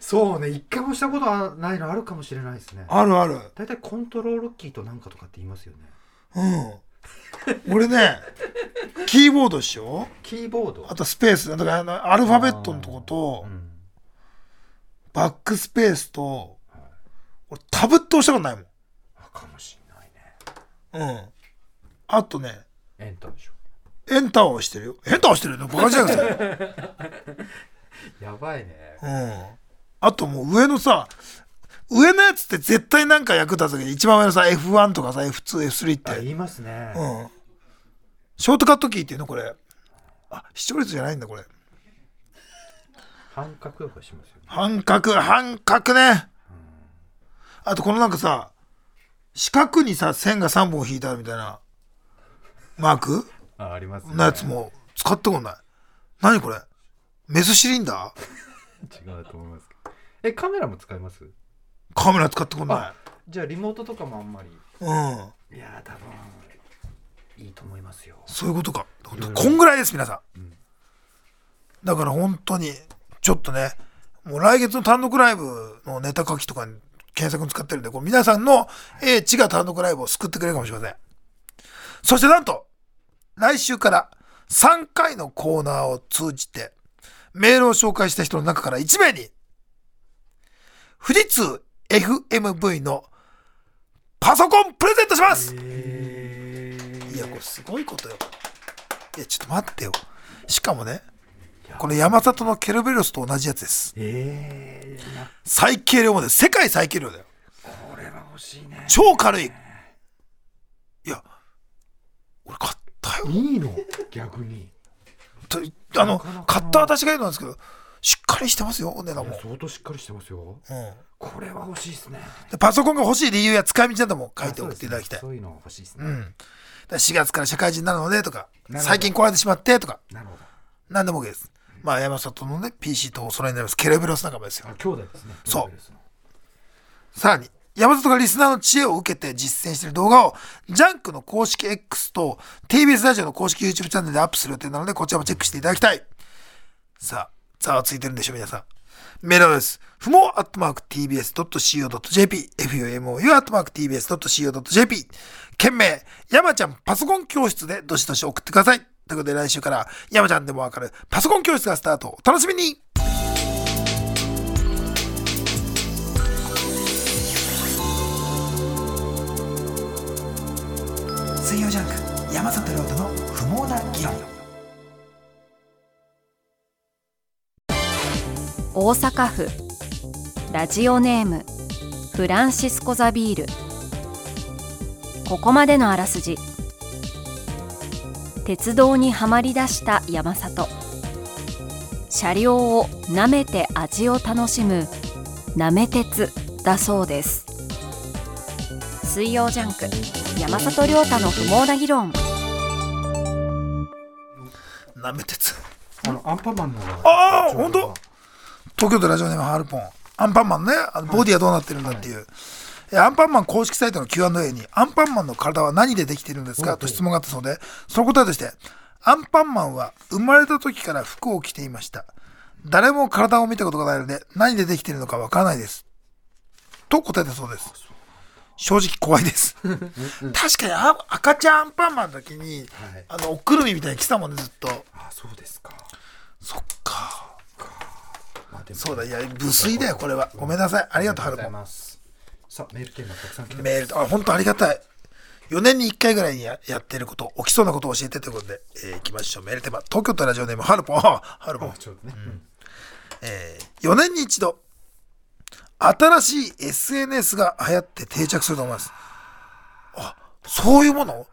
そうね、一回もしたことはないのあるかもしれないですね。あるある。大体コントロールキーとなんかとかって言いますよね。うん。俺ね、キーボードでしょ？キーボードあとスペース、だからあのアルファベットのとこと、うん。バックスペースと、俺タブって押したことないもん。あかもしれないね。うん。あとね、エンターでしょ。エンターを押してるよ。エンター押してるよね。バカじゃないですか。やばいね。うん。あともう上のさ、上のやつって絶対なんか役立つけど、一番上のさ、F1 とかさ、F2、F3 っあ、て。言いますね。うん。ショートカットキーっていうのこれ。あ、視聴率じゃないんだ、これ。半角とかしますよね半角、半角ね。あとこのなんかさ、四角にさ、線が3本引いてあるみたいな、マーク？あありますねのやつも使ったことない。何これ？メスシリンダー？違うと思いますけどえカメラも使います？カメラ使ったことなじゃあリモートとかもあんまりい。うん。いやー多分いいと思いますよそういうことか。こんぐらいです、皆さん。だから本当に、ちょっとね、もう来月の単独ライブのネタ書きとかに検索に使ってるんで、こう皆さんの英知が単独ライブを救ってくれるかもしれません。そしてなんと、来週から3回のコーナーを通じて、メールを紹介した人の中から1名に、富士通 FMV のパソコンプレゼントしますいや、これすごいことよ。いや、ちょっと待ってよ。しかもね、この山里のケルベロスと同じやつです。ええな最軽量モデル。世界最軽量だよ。これは欲しいね超軽い。いや、俺買ったよ。いいの？逆にとあの買った私が言うのなんですけど、しっかりしてますよ、お値段も。相当しっかりしてますようん。これは欲しいですねでパソコンが欲しい理由や使い道なども書いて送っていただきたい。そういうの欲しいですね、うん。だから4月から社会人になるのでとか、最近壊れてしまってとか、なるほど何でも OK です。まあ、山里のね、PC とお揃いになります。ケルベロス仲間ですよあ。兄弟ですねそうさらに、山里がリスナーの知恵を受けて実践している動画を、ジャンクの公式 X と TBS ラジオの公式 YouTube チャンネルでアップする予定なので、こちらもチェックしていただきたい。さあ、ざわついてるんでしょ、皆さん。メールアドレス、ふもアットマーク tbs.co.jp、fumo アットマーク tbs.co.jp、件名、山ちゃんパソコン教室でどしどし送ってください。ということで来週から山ちゃんでもわかるパソコン教室がスタート。お楽しみに。水曜ジャンク山里亮太の不毛な議論。大阪府。ラジオネームフランシスコ・ザビール。ここまでのあらすじ鉄道にはまり出した山里。車両を舐めて味を楽しむなめ鉄だそうです。水曜ジャンク山里亮太の不毛な議論。なめ鉄。あのアンパンマンのああ本当？東京都ラジオネームハルポン。アンパンマンね。あのボディはどうなってるんだっていう、えアンパンマン公式サイトの Q&A にアンパンマンの体は何でできているんですか？と質問があったそうでその答えとしてアンパンマンは生まれた時から服を着ていました。誰も体を見たことがないので何でできているのかわからないです。と答えたそうです。正直怖いです。確かにあ赤ちゃんアンパンマンの時に、はい。あのおくるみみたいに来てたもんねずっと。あそうですか。そっか。まあそうだいや無粋だよこれは。ごめんなさい。ありがとうハルポンさあメールテーマたくさん来てメールあ本当ありがたい。4年に1回ぐらいにややってること起きそうなことを教えてということで、えー、いきましょう。メールテーマ東京都ラジオネームハルポン。あハルポン。あ、ちょね、うん。えー4年に一度新しい SNS が流行って定着すると思います。あそういうもの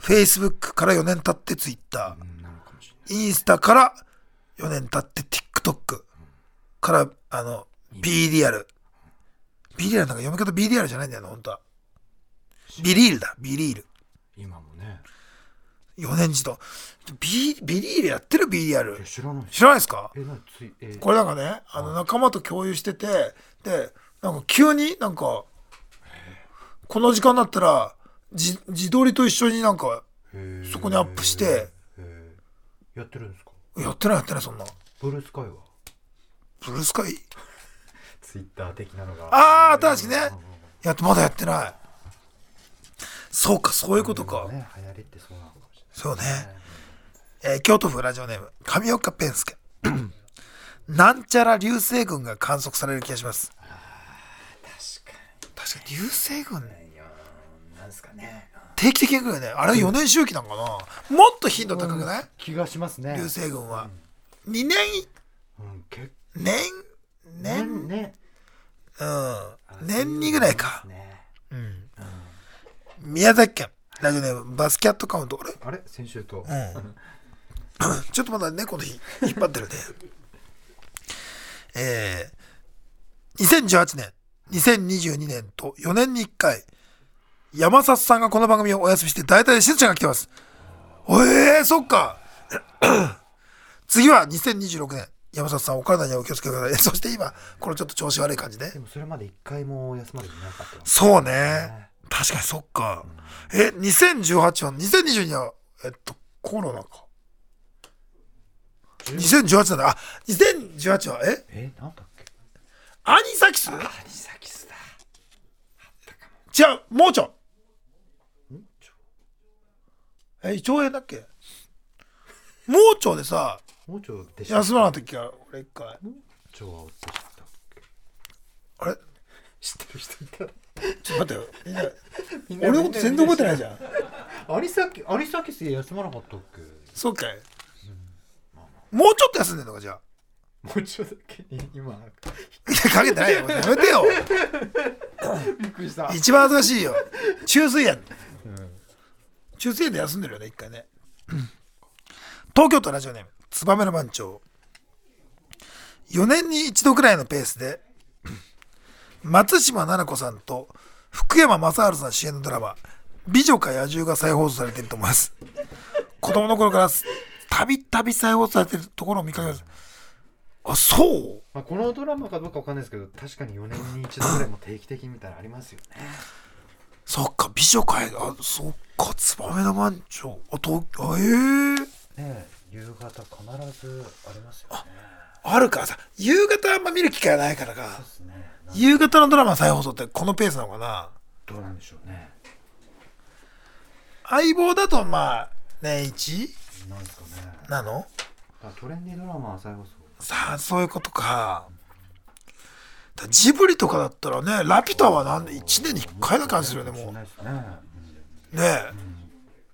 ？Facebook から4年経って Twitter インスタから4年経って TikTok からあの BDR BDR なんか読み方 BDR じゃないんだよな本当は。ビリールだビリール。今もね。4年一度。ビビリールやってる BDR いや知らない。知らないですか？えなついえ。これなんかねあの仲間と共有しててでなんか急になんかこの時間になったらじ自撮りと一緒になんかそこにアップして。やってるんですか？やってないやってないそんな。ブルースカイは？ブルースカイ？ツイッター的なのが。ああ確かにね。やってまだやってない。そうかそういうことか、ね流行りってそうね、えー京都府ラジオネーム上岡ペンスケ。なんちゃら流星群が観測される気がします。確か確かに流星群。なんですかね。定期的に来るよね。あれ4年周期なんかな、もっと頻度高くない、気がしますね。流星群は、2年？うん結年？構年ね。うん。年にぐらいか。ね。宮崎県。ラジオネームバスキャットカウントあれあれ？先週と。うん。ちょっとまだ猫の日引っ張ってるね。えー、2018年、2022年と4年に1回、山里さんがこの番組をお休みして、大体しずちゃんが来てます。ええー、そっか。次は2026年。山里さん、お体にはお気をつけください。そして今、このちょっと調子悪い感じねで。もそれまで一回も休まれてなかったのそうね。確かにそっか。え、2018は、2022は、えっと、コロナか。2018なんだ。あ、2018は、え？えなんだっけ？アニサキス？アニサキスだ違う、盲腸？え、胃腸炎だっけ？盲腸でさ、もうちょいでし休まなかったっけ？俺一回。もうちょいは落としたっけ？あれ？知ってる人いた？ちょっと待ってよ。みんな俺のこと全然覚えてないじゃん。アニサキアニサキスで休まなかったっけ？そうかい。もうちょっと休んでんのか、じゃあ。もうちょいだけに今いや、かけてないよ。やめてよ。びっくりした一番恥ずかしいよ。中水炎。中水炎で休んでるよね、一回ね。東京都ラジオネーム、ツバメの番長。4年に一度くらいのペースで、松島菜々子さんと福山雅治さん主演のドラマ、美女か野獣が再放送されていると思います。子供の頃からたびたび再放送されているところを見かけます。あ、そうまあ、このドラマかどうかわかんないですけど確かに4年に一度ぐらいも定期的に見たらありますよねそっか、美女かい、あ、そっか、ツバメの番長。あ、と、あ、ええねえ夕方必ずありますよね。あるからさ、夕方あんま見る機会ないからか。で。すね。な夕方のドラマ再放送ってこのペースなのかな。どうなんでしょうね。相棒だとまあ、年一？なんですかね。なの？あトレンディードラマは再放送。さあ、そういうことか。だジブリとかだったらね、ラピュタはなんで1年に1回な感じするよね、もう。ね、え。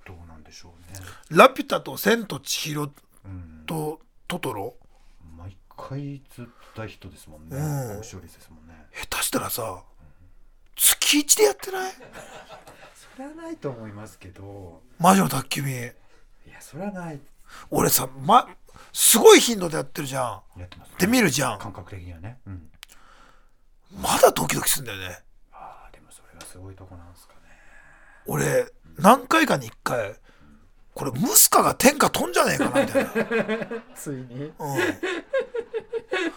どうなんでしょうねラピュタと千と千尋うん。とトトロ。毎回ずっと大ヒットですもんね。うん。高視聴率ですもんね。下手したらさ、月1でやってない？それはないと思いますけど。魔女の宅急便。いやそれはない。俺さ、ま、すごい頻度でやってるじゃん。やってます、ね、で見るじゃん。感覚的にはね。うん。まだドキドキするんだよね。ああでもそれがすごいとこなんですかね。俺、何回かに1回、これ、ムスカが天下飛んじゃねえかな、みたいな。ついにうん。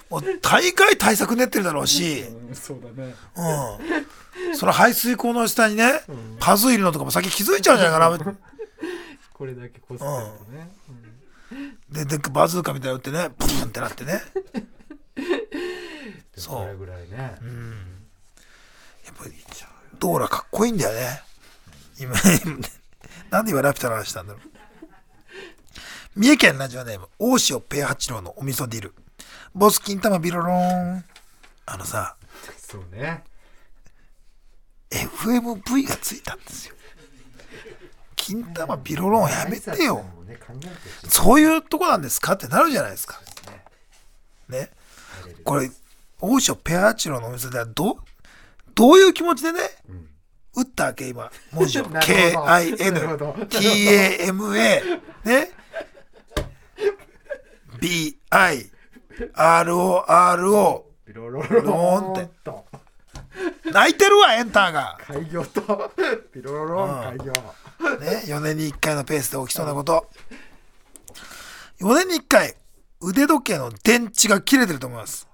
もう、大会対策練ってるだろうし、うんそうだねうん。その排水口の下にね、パズーいるのとかも先気づいちゃうんじゃないかな。これだけこすってるとね、で、で、バズーカみたいなの打ってね、プーンってなってね。そうそれぐらいね、やっぱり、ドーラかっこいいんだよね。今、なんで今ラピュタの話したんだろう。三重県ラジオネーム、大塩ペア八郎のお味噌ディル。ボス金玉ビロローン。あのさ、そうね FMV がついたんですよ。金玉ビロローンやめてよ。もね考えてほしいそういうとこなんですかってなるじゃないですか。ね。これ、大塩ペア八郎のお店ではどう、どういう気持ちでね、打ったわけ今、文字を。K-I-N ど、T-A-M-A、ね。B-I-R-O-R-O。ビロロローンって泣いてるわ、エンターが。開業とビロロローン開業ね、4年に1回のペースで起きそうなこと。4年に1回、腕時計の電池が切れてると思います。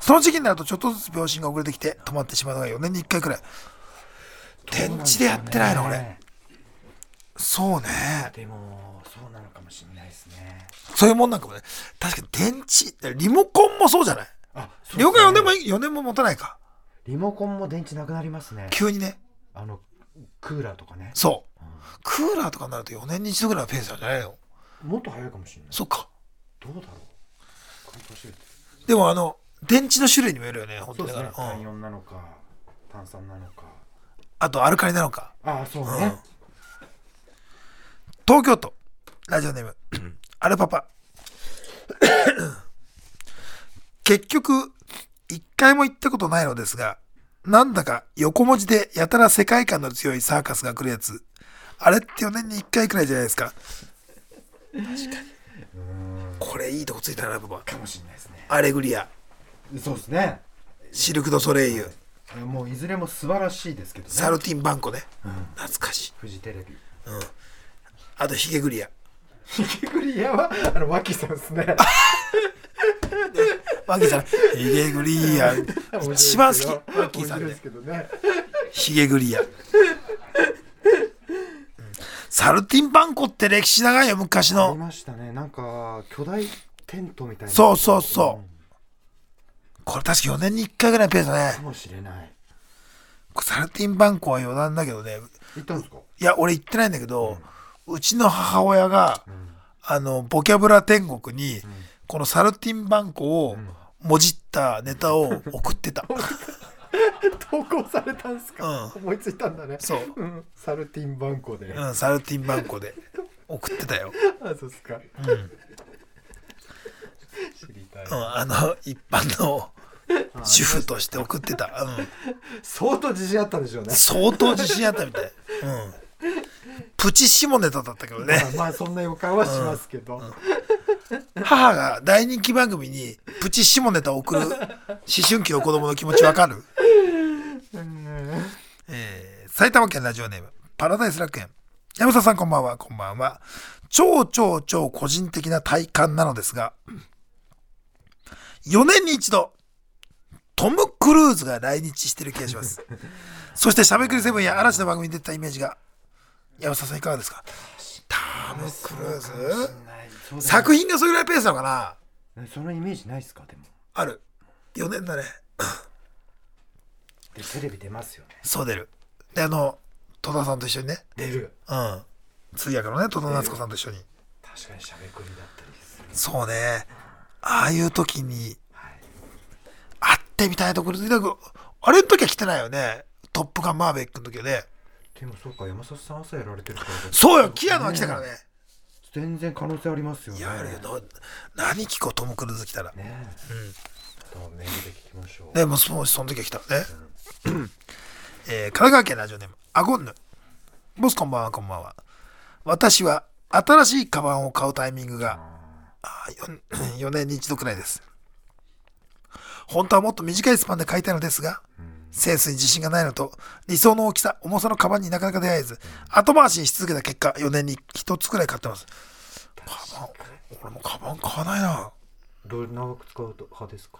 その時期になるとちょっとずつ秒針が遅れてきて止まってしまうのが4年に1回くらい。電池でやってないの、俺。そうね。でもそうなのかもしれないですねそういうもんなんかもね。確かに電池、リモコンもそうじゃない？あリモコン4年も、4年も持たないか。リモコンも電池なくなりますね急にね。あのクーラーとかねそう。クーラーとかになると4年に一度ぐらいのペースなんじゃないの？もっと早いかもしれないそっか。どうだろうでもあの、電池の種類にもよるよね、本当そうですねにだから。うん単4なのか炭酸なのかあとアルカリなのか。ああそうね、東京都、ラジオネーム、アルパパ。結局、一回も行ったことないのですが、なんだか横文字でやたら世界観の強いサーカスが来るやつ。あれって4年に1回くらいじゃないですか。確かに。これいいとこついたな、パパ。かもしれないですねアレグリアそうですねシルク・ド・ソレイユもういずれも素晴らしいですけどね。サルティンバンコね。懐かしい。フジテレビ。あとヒゲグリア。ヒゲグリアはあの脇さんですね。マキさん。ヒゲグリア。一番好き。マッキーさんですけどね。ヒゲグリア、うん。サルティンバンコって歴史長いよ昔ありのましたね。なんか巨大テントみたいな。そうそうそうこれ確か4年に1回ぐらいのペースだね。かもしれない。サルティンバンコは余談だけどね。行ったんですか？いや俺行ってないんだけど、うちの母親が、あのボキャブラ天国に、このサルティンバンコをもじったネタを送ってた、投稿されたんですか、う思いついたんだね。そう。うん。サルティンバンコで、うん、サルティンバンコで送ってたよ、あそうですか、知りたい、うん、あの一般の主婦として送ってた、うん、相当自信あったんでしょうね。相当自信あったみたい、うん、プチ下ネタだったけどね。まあ、まあそんな予感はしますけど、母が大人気番組にプチ下ネタを送る思春期の子供の気持ちわかる？えー埼玉県ラジオネームパラダイス楽園。山里さんこんばんは。こんばんは。超超超個人的な体感なのですが4年に一度トム・クルーズが来日してる気がします。そしてしゃべくりセブンや嵐の番組に出てたイメージが。山里さんいかがですか？トム・クルーズ？作品がそれぐらいペースなのかな？ねそのイメージないですか？でも。ある。4年だね。でテレビ出ますよね。そう出る。であの戸田さんと一緒にね。出る。うん。通訳のね戸田夏子さんと一緒に。確かにしゃべくりだったりする。そうね。ああいう時に会ってみたいところでなんかあれの時は来てないよね。トップガンマーベックの時はね。でもそうか山里さん朝やられてるからだそうよ。キアヌは来たからね。全然可能性ありますよね。いや何聞こうトム・クルーズ来たら。ねえ、ちょっとメールで聞きましょう。でもそその時は来たね、えー神奈川県ラジオネームアゴンヌ。ボスこんばんはこんばんは。私は新しいカバンを買うタイミングがあー。4, 4年に一度くらいです本当はもっと短いスパンで買いたいのですが、センスに自信がないのと理想の大きさ重さのカバンになかなか出会えず、後回しにし続けた結果4年に1つくらい買ってます。カバン俺もカバン買わないな。どう長く使うと派ですか？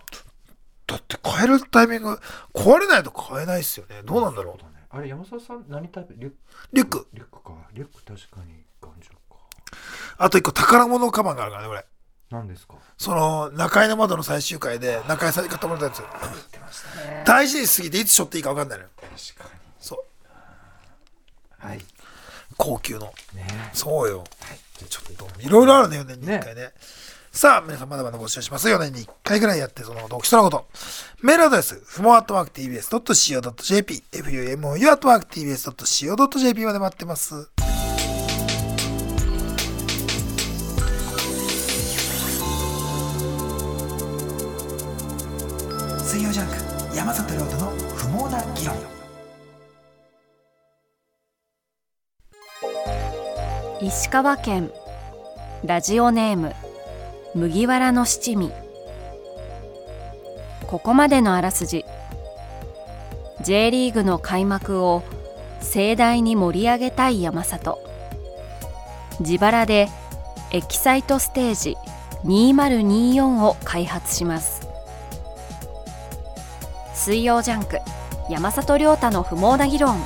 だって買えるタイミング壊れないと買えないっすよね。どうなんだろう。そうだね。あれ山里さん何タイプ？リュック？リュック。リュックか。リュック確かに頑丈か。あと一個宝物カバンがあるからねこれ何ですか？その中井の窓の最終回で中井さんに買ってもらったやつ。大事にしすぎていつ背負っていいか分かんないのよ。確かに。そう。はい。高級の。ね。そうよ、ちょっといろいろあるね4年に1回ね。さあ皆さんまだまだ募集します4年に1回ぐらいやってそのこと起きそうなこと。メールアドレスふもアットマーク TBS.CO.JP FUMOU アットマーク TBS.CO.JP まで待ってますジャンク山里亮太の不毛な議論。石川県。ラジオネーム。麦わらの七味。ここまでのあらすじ。J リーグの開幕を盛大に盛り上げたい山里。自腹でエキサイトステージ2024を開発します。水曜ジャンク山里亮太の不毛な議論。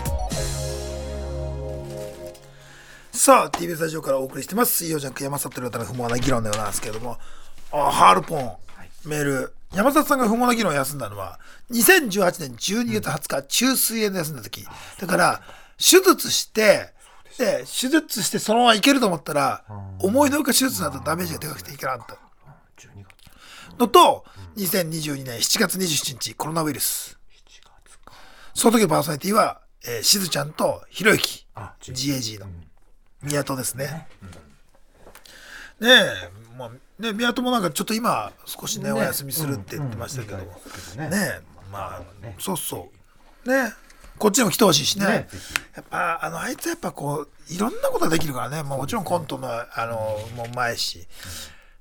さあ TBS ラジオからお送りしてます。水曜ジャンク山里亮太の不毛な議論のようなんですけれども。あハールポン、メール。山里さんが不毛な議論を休んだのは2018年12月20日、中水炎で休んだ時。だから手術してで手術してそのままいけると思ったら思いのほか手術などダメージがでかくていけなかった12月。のと2022年7月27日コロナウイルス。7月か。その時のパーソナリティは、えーしずちゃんとひろゆき。あ GAG の。宮戸ですね。ね。え、まあ、ね、宮戸もなんかちょっっと今少しねね。お休みするって言ってましたけどねねえまあ、ね。そうそう。ねこっちにも来てほしいしね。やっぱあのあいつやっぱこういろんなことができるからね、まあ、もちろんコントのあのもう前し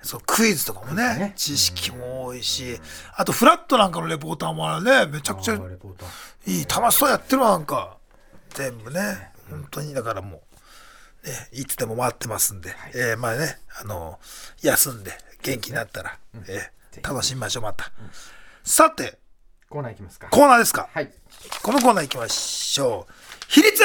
そうクイズとかもねね。知識も多いし、あとフラットなんかのレポーターもあれね。めちゃくちゃいい楽しそうやってるわなんか。全部ね本当に。だからもう、ね、いつでも待ってますんで、えーまあねあの休んで元気になったら、えー楽しみましょうまた、さてコーナーいきますか。コーナーですか、はい。このコーナー行きましょう。比率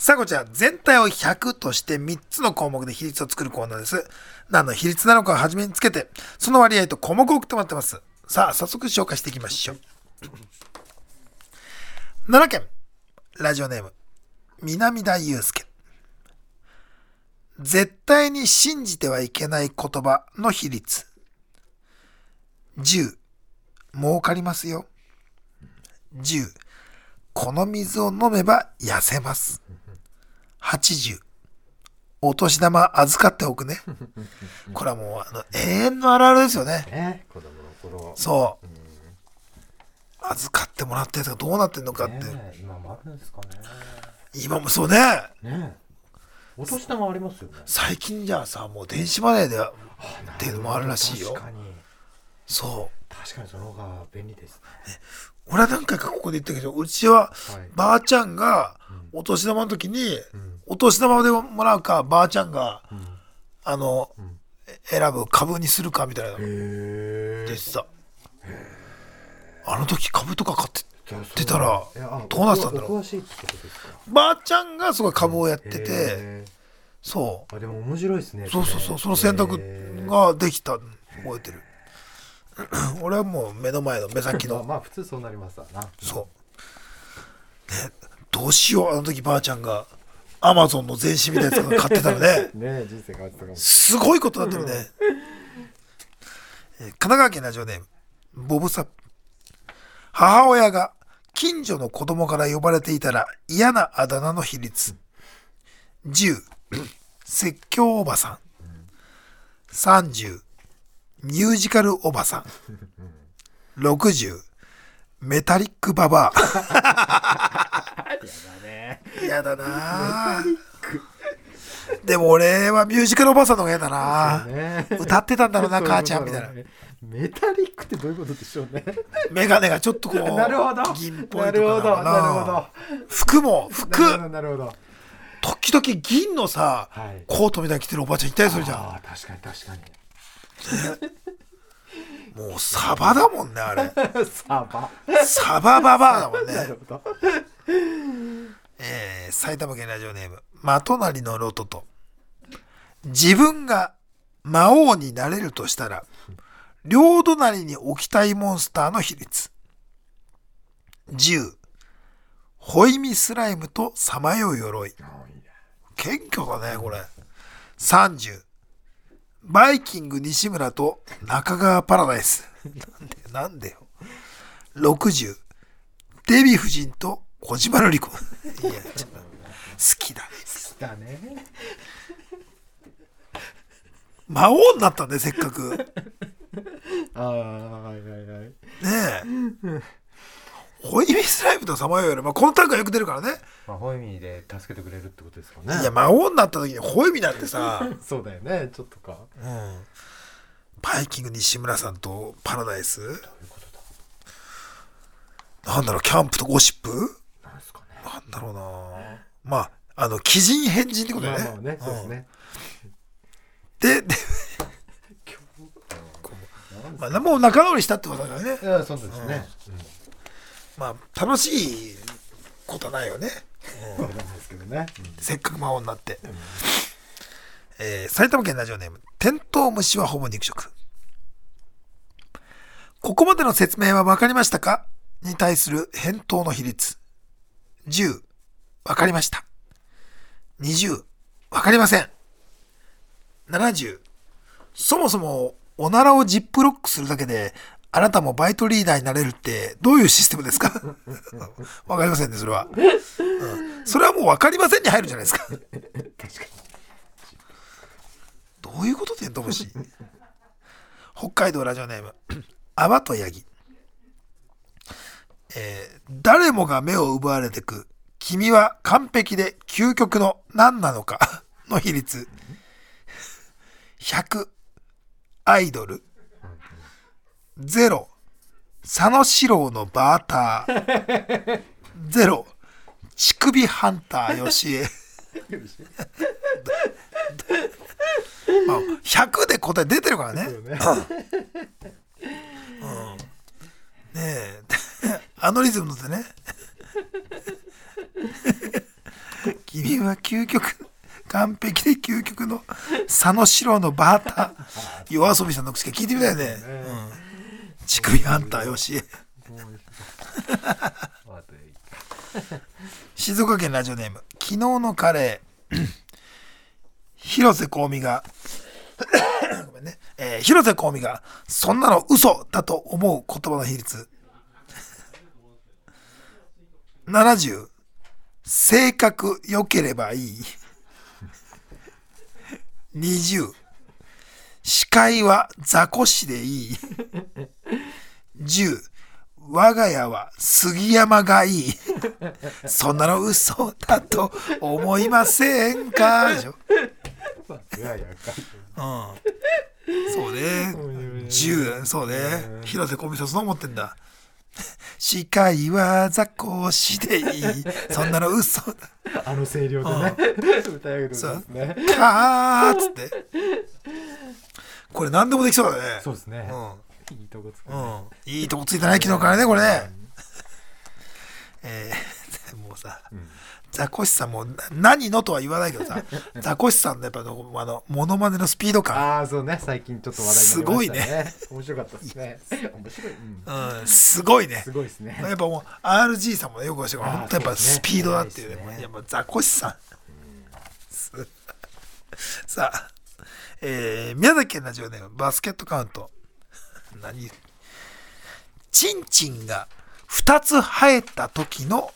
さあこちら全体を100として3つの項目で比率を作るコーナーです。何の比率なのかを初めにつけてその割合と項目を送ってもらってます。さあ早速紹介していきましょう。奈良県ラジオネーム南田祐介。絶対に信じてはいけない言葉の比率。10儲かりますよ。10この水を飲めば痩せます。80お年玉預かっておくね。これはもうあの永遠のあるあるですよね。ね。子供の頃。そう。預かってもらってるとかどうなってんのかって、ねえ今もあるんですかね。今もそうね。ねえ。お年玉ありますよね。最近じゃあさもう電子マネーでっていうのもあるらしいよ。確かにそう。確かにその方が便利ですね。俺は何回かここで言ったけどうちははい。ばあちゃんがお年玉の時に、お年玉でもらうかばあちゃんが、あの、選ぶ株にするかみたいなでさ。あの時株とか買って出たらどうなってたんだろう。ばあちゃんがすごい株をやっててへそーあでも面白いですねうそうそうそうその選択ができた覚えてる 俺はもう目の前の目先まあのまあ普通そうなりますわなそうねどうしようあの時ばあちゃんがアマゾンの全紙みたいなやつが買ってたらね ねえ人生変わってたかもしすごいことになってるね。えー神奈川県ラジオネーム、ボブサップ。母親が近所の子供から呼ばれていたら嫌なあだ名の比率。10、説教おばさん。30、ミュージカルおばさん。60、メタリックババア。嫌だな。ぁでも俺はミュージカルおばさんの方が嫌だな。ね。歌ってたんだろうな母ちゃんみたいな。メタリックってどういうことでしょうねメガネがちょっとこうなるほど。銀っぽいなとかな。のかるほどなるほど。服も服。なるほど時々銀のさ、はい。コートみたいに着てるおばちゃんいたりするじゃああ確かに確かに。ん もうサバだもんねあれ。サバ。サバババアだもんね。なるほど。えー埼玉県ラジオネームまとなりのロトと。自分が魔王になれるとしたら両隣に置きたいモンスターの比率。10ホイミスライムとさまよう鎧。謙虚だねこれ。30バイキング西村と中川パラダイス。なんでなんでよ。60デヴィ夫人と小島瑠璃子。いやちょっと好きだね。だね。魔王になったねせっかく。ねああはいはいはい。えホイミスライムとさまようより、まあ、このタッグがよく出るからね。まあホイミーで助けてくれるってことですかね。いや魔王になった時にホイミなんてさ、そうだよねちょっとか。うん、バイキング西村さんとパラダイス？なんだろうキャンプとゴシップ？なんですかね。なんだろうな。まああの鬼人変人ってことだよね,、まあまあねそうですね。でで まあ、もう仲直りしたってことだからね。いやそうですねまあ楽しいことはないよね。そうなんですけどね。せっかく魔王になって、えー埼玉県ラジオネームテントウムシはほぼ肉食。ここまでの説明は分かりましたか？に対する返答の比率。10分かりました。20分かりません。70そもそもおならをジップロックするだけであなたもバイトリーダーになれるってどういうシステムですか？わかりませんねそれは、うん。それはもう分かりませんに入るじゃないですか。確かに。どういうことテントウムシ北海道ラジオネーム 泡とヤギ。えー誰もが目を奪われてく君は完璧で究極の何なのかの比率。100アイドル0佐野史郎のバーター。0乳首ハンターよしえ。まあ100で答え出てるからね。うん。ねえ。あのリズムでね。君は究極完璧で究極の佐野史郎のバーター。夜遊びさんの口から聞いてみたいね、うん、乳首ハンターよし。え 静岡県ラジオネーム昨日のカレー。広瀬香美が。ごめんね、えー広瀬香美がそんなの嘘だと思う言葉の比率。70性格良ければいい。20司会は雑魚師でいい10我が家は杉山がいいそんなの嘘だと思いませんか？うん。そうね。10、そうね。広瀬香美さんそう思ってんだ。司会は雑魚師でいい。そんなの嘘だ。あの声量でね歌えるんですねかーっつって。これ何でもできそうだね。そうですねうん。いいとこつくうん。いいとこついたね、昨日からね、これね。えー、もうさ、ザコシさんもな何のとは言わないけどさ、ザコシさんのやっぱあの、あの、モノマネのスピード感。ああそうね。最近ちょっと話題になりましたね。面白かったですね。面白い。うん。うん、すごいね。す。ごいですね。やっぱもう RG さんもねよくわかるあー本当やっぱスピードだっていうね。早いですね。やっぱザコシさん、す さあ、えー、宮崎県ラジオネームバスケットカウント。何？チンチンが2つ生えた時の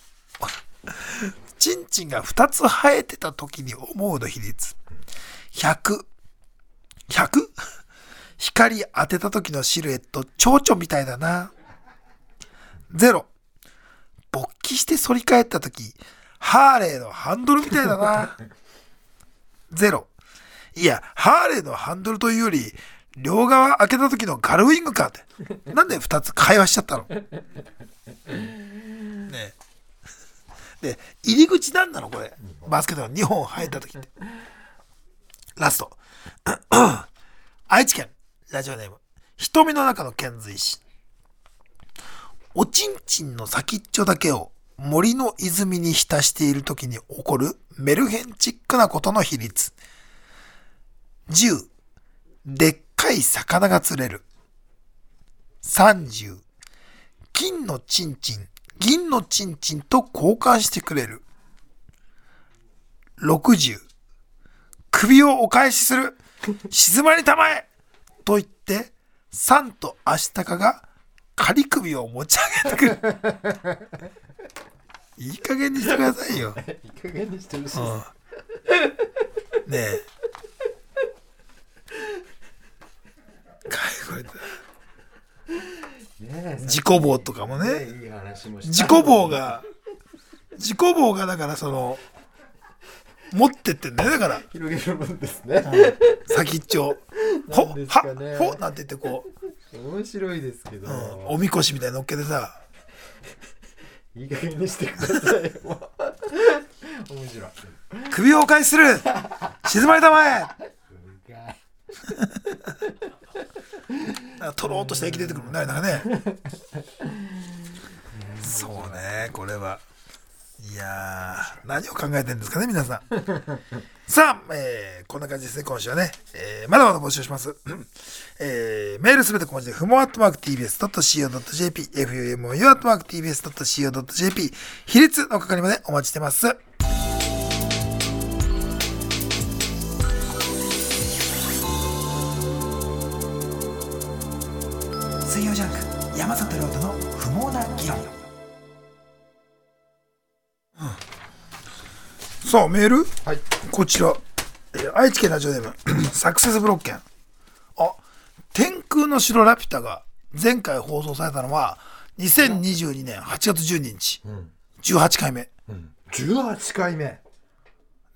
チンチンが2つ生えてた時に思うの比率100 100? 光当てた時のシルエット蝶々みたいだなゼロ。勃起して反り返った時、ハーレーのハンドルみたいだな。ゼロ。いや、ハーレーのハンドルというより、両側開けた時のガルウィングかって。なんで二つ会話しちゃったの？ねで、入り口なんなのこれ。バスケットの2本生えた時って。ラスト。愛知県、ラジオネーム。瞳の中の遣隋使。おちんちんの先っちょだけを森の泉に浸している時に起こるメルヘンチックなことの比率。10、でっかい魚が釣れる。30、金のちんちん、銀のちんちんと交換してくれる。60、首をお返しする。静まりたまえと言って、サンとアシタカが仮首を持ち上げてくる。いい加減にしてくださいよ。いい加減にしてほしいうんねえ。かこれね自己棒とかもね。自己棒が、自己棒がだからその、持ってってんだよねだから、広げるもんですね。先っちょ。ほ、なんですはほなんて言ってこ面白いですけど。う、うん。おみこしみたいに乗っけてさ、いい加減にしてくださいよ。面白い。首をお返しする。静まりたまえなんか取ろうとした駅出てくるもんね、なんかね。そうね、これは。いや、何を考えてるんですかね、皆さん。さあ、えーこんな感じですね、今週はね。えーまだまだ募集します。えーメールすべて小文字で、ふもアットマーク tbs.co.jp、fumu アットマーク tbs.co.jp、比率の係までお待ちしてます。毛な議論、さあメール？はい。こちら、えー愛知県ラジオネーム。サクセスブロッケン。あ天空の城ラピュタが前回放送されたのは2022年8月12日、18回目。18回目。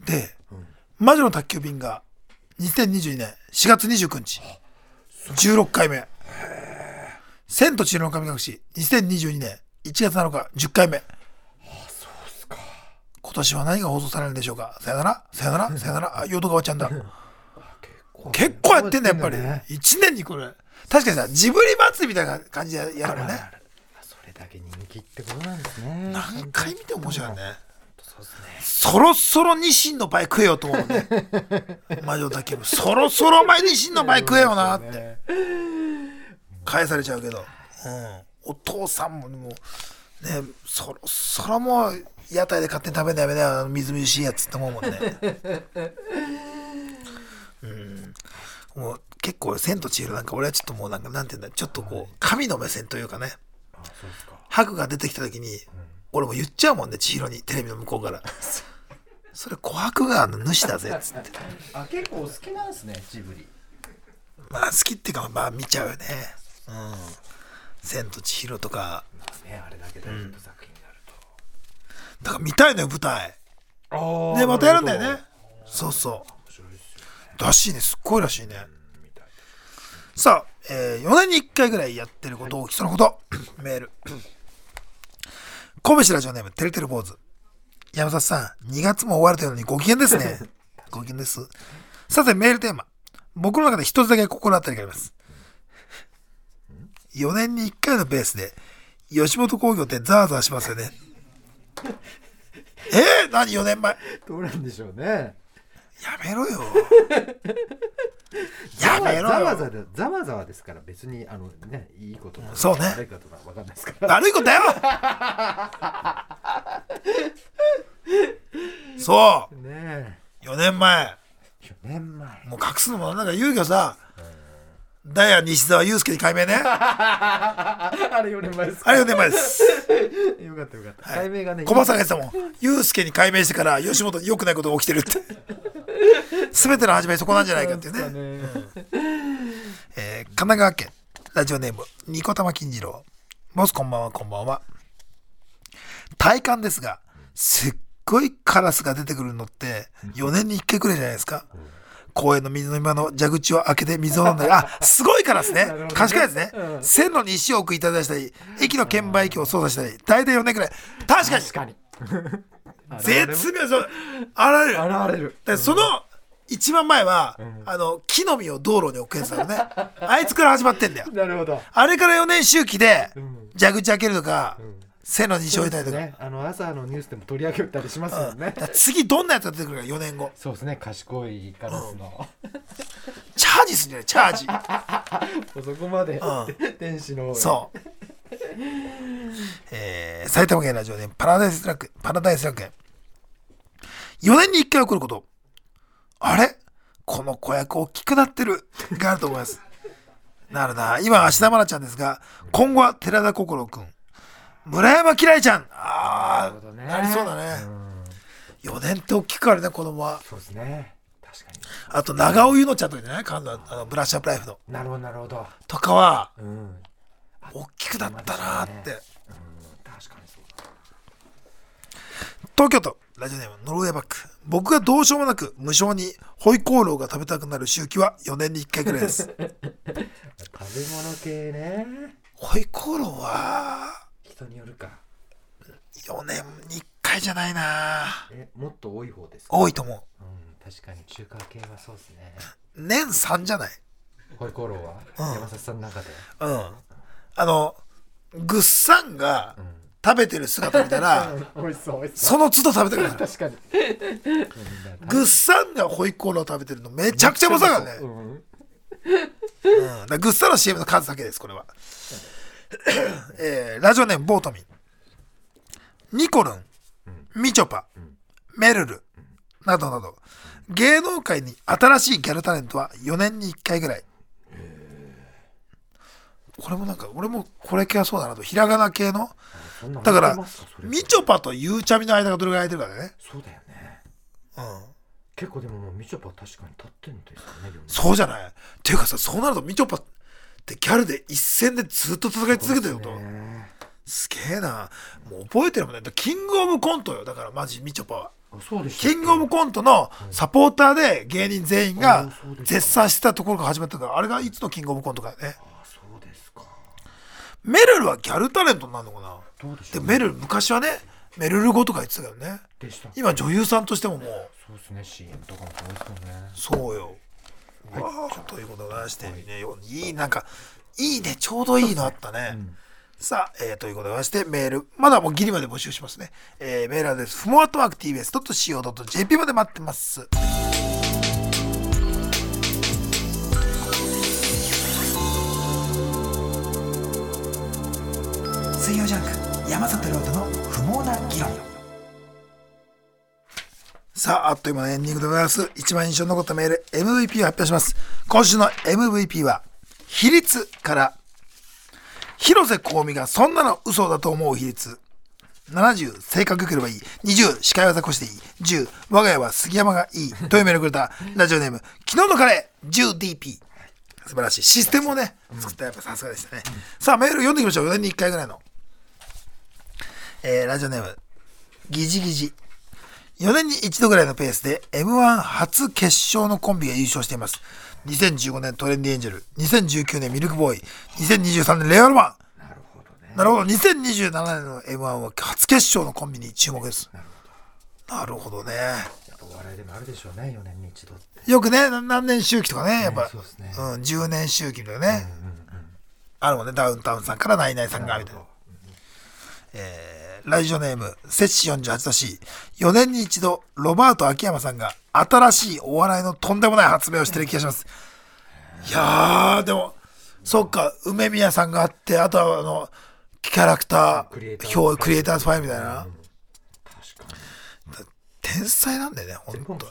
で、魔女の宅急便が2022年4月29日。16回目千と千尋の神隠し2022年1月7日10回目。今年は何が放送されるんでしょうか？さよなら？さよなら？さよなら？あ淀川ちゃんだ。結構やってんだやっぱり。ね。1年にこれ。確かにさジブリ祭りみたいな感じでやるね。それだけ人気ってことなんですね。何回見ても面白いよねそうですね。そろそろニシンの倍食えよと思うね。魔女だけどそろそろお前ニシンの倍食えよなって返されちゃうけど、うん、お父さんももうねそろそろもう屋台で勝手に食べんのやめなよ。あのみずみずしいやつって思うもんね。うん。もう結構「千と千尋」なんか俺はちょっともうなんかなんていうんだちょっとこう神の目線というかね。ハグが出てきた時に、俺も言っちゃうもんね千尋にテレビの向こうから。それ琥珀川の主だぜっつって。あ結構好きなんですねジブリ。まあ好きっていうかまあ見ちゃうよねうん「千と千尋」とか。まあねあれだけ大ヒット作品になるだから見たいのよ舞台。でまたやるんだよね。そうそう。らしいねすっごいらしいね。さあ、え4年に1回ぐらいやってることをそのことメール。神戸市ラジオネームてるてる坊主。山里さん2月も終わるというのにご機嫌ですね。ご機嫌です。さてメールテーマ。僕の中で一つだけ心当たりがあります4年に1回のペースで吉本興業ってザーザーしますよね。え？ー、何？4年前。どうなんでしょうね。やめろよ。やめろよ。ざわざわでざわざわですから。別にあのねいいことなのかそうね。悪いことなのかわかんないですから。悪いことだよ。そねう4年前。え4年前。もう隠すのもなんか言うけどさダイヤ西澤祐介に改名ね。あ あれ4年前ですか。れ4年前です。よかったよかった。解明がね小林さんが言ってたもん。祐介に改名してから吉本に良くないことが起きてるって。全ての始まりそこなんじゃないかっていうね。ね。えー神奈川県ラジオネームニコタマ金次郎。ボスこんばんはこんばんは。体感ですがすっごいカラスが出てくるのって4年に1回くらいじゃないですか公園の水飲み場の蛇口を開けて水を飲んだり。あ すごいカラスね。るほどね。賢いやつね、うん。線路に石を置くいただしたり駅の券売機を操作したり大体4年くらい。確かに。確かに。絶妙そうあられる。現れる。でその一番前は、あの木の実を道路に置くやつだよね。あいつから始まってんだよ。なるほど。あれから4年周期でん。蛇口開けるとか、に石置いたりとか,、ね。あの朝のニュースでも取り上げたりしますもんね。だから次どんなやつが出てくるか4年後。そうですね。賢いカラスの。チャージするんじゃないチャージ。そこまでう天使のそう、えー埼玉県ラジオでパラダイスラックパラダイスラック園。4年に1回起こること。あれ？この子役大きくなってる。があると思います。なるな。今芦田愛菜ちゃんですが今後は寺田心君村山輝星ちゃん。ああね。なりそうだね、うん。4年って大きく変わるね子供は。そうですね。確かあと長尾ゆのちゃんとかじゃない感度あのブラッシュアップライフの。になるほどなるほど。とかはうん。大きくなったなーって、うん。確かにそうだ東京都ラジオネームノルウェーバック。僕がどうしようもなく無償にホイコーローが食べたくなる周期は4年に1回ぐらいです。食べ物系ね。ホイコーローは人によるか。4年に1回じゃないな。えもっと多い方ですか？多いと思う。ん確かに中華系はそうですね。う年3じゃない？ホイコーローは山里さんの中で？うん。あのグッサンがうん。食べてる姿見たらう 美味しその都度食べたくなる確かに。グッサンがホイコーロー食べてるのめちゃくちゃうまそうだね。うん。うん、だからグッサンの CM の数だけですこれは、えーラジオネームボートミン。ニコルン。みちょぱ。めるるなどなど。芸能界に新しいギャルタレントは4年に1回ぐらい。これもなんか俺もこれ系はそうだなと。ひらがな系の。だからみちょぱとゆうちゃみの間がどれぐらい空いてるかだね。そうだよね。うん。結構でももうみちょぱ確かに立ってんですよねそうじゃない？っていうかさそうなるとみちょぱってギャルで一戦でずっと戦い続けてること。ねすげえな。もう覚えてるもんね。キングオブコントよ。だからマジみちょぱは。キングオブコントのサポーターで芸人全員が絶賛してたところから始まったからあれがいつのキングオブコントかよね。あそうですか。メルルはギャルタレントになるのかな？どうでしょうでメルル昔はねメルル語とか言ってたけどね。でした今女優さんとしてももう。そうですね。CM とかもそうですよね。そうよ。わあということでございまして、ね、いい、なんか、いいね、ちょうどいいのあったね。さあ、えーということでございまして、メール、まだもうギリまで募集しますね。えーメールアドレス、ふもアットマーク TBS.CO.JP まで待ってます。水曜ジャンク、山里亮太の不毛な議論。さあ、あっという間のエンディングでございます。一番印象に残ったメール、MVP を発表します。今週の MVP は、比率から、広瀬香美がそんなの嘘だと思う比率。70、性格良ければいい。20、司会はザコしていい。10、我が家は杉山がいい。というメールくれた、ラジオネーム、昨日のカレー、10DP。素晴らしい。システムをね、作ったやっぱさすがでしたね。さあ、メール読んでいきましょう。4年に1回ぐらいの。えー、ラジオネーム、ギジギジ。4年に一度ぐらいのペースで M1 初決勝のコンビが優勝しています。2015年トレンディエンジェル、2019年ミルクボーイ、2023年レアロマン。なるほどねなるほど、2027年の M1 は初決勝のコンビに注目です。なるほどね。お笑いでもあるでしょうね4年に一度よくね、な何年周期とかね、やっぱ、そうですねうん、10年周期とかね、あるもんね、ダウンタウンさんからナイナイさんが、みたいな。えーラジオネーム、摂氏48だし、4年に一度、ロバート秋山さんが新しいお笑いのとんでもない発明をしてる気がします。いやー、でも、そっか、梅宮さんがあって、あとはあの、キャラクター、表、クリエイターズファイルみたいな。確かに。天才なんだよね、ほんと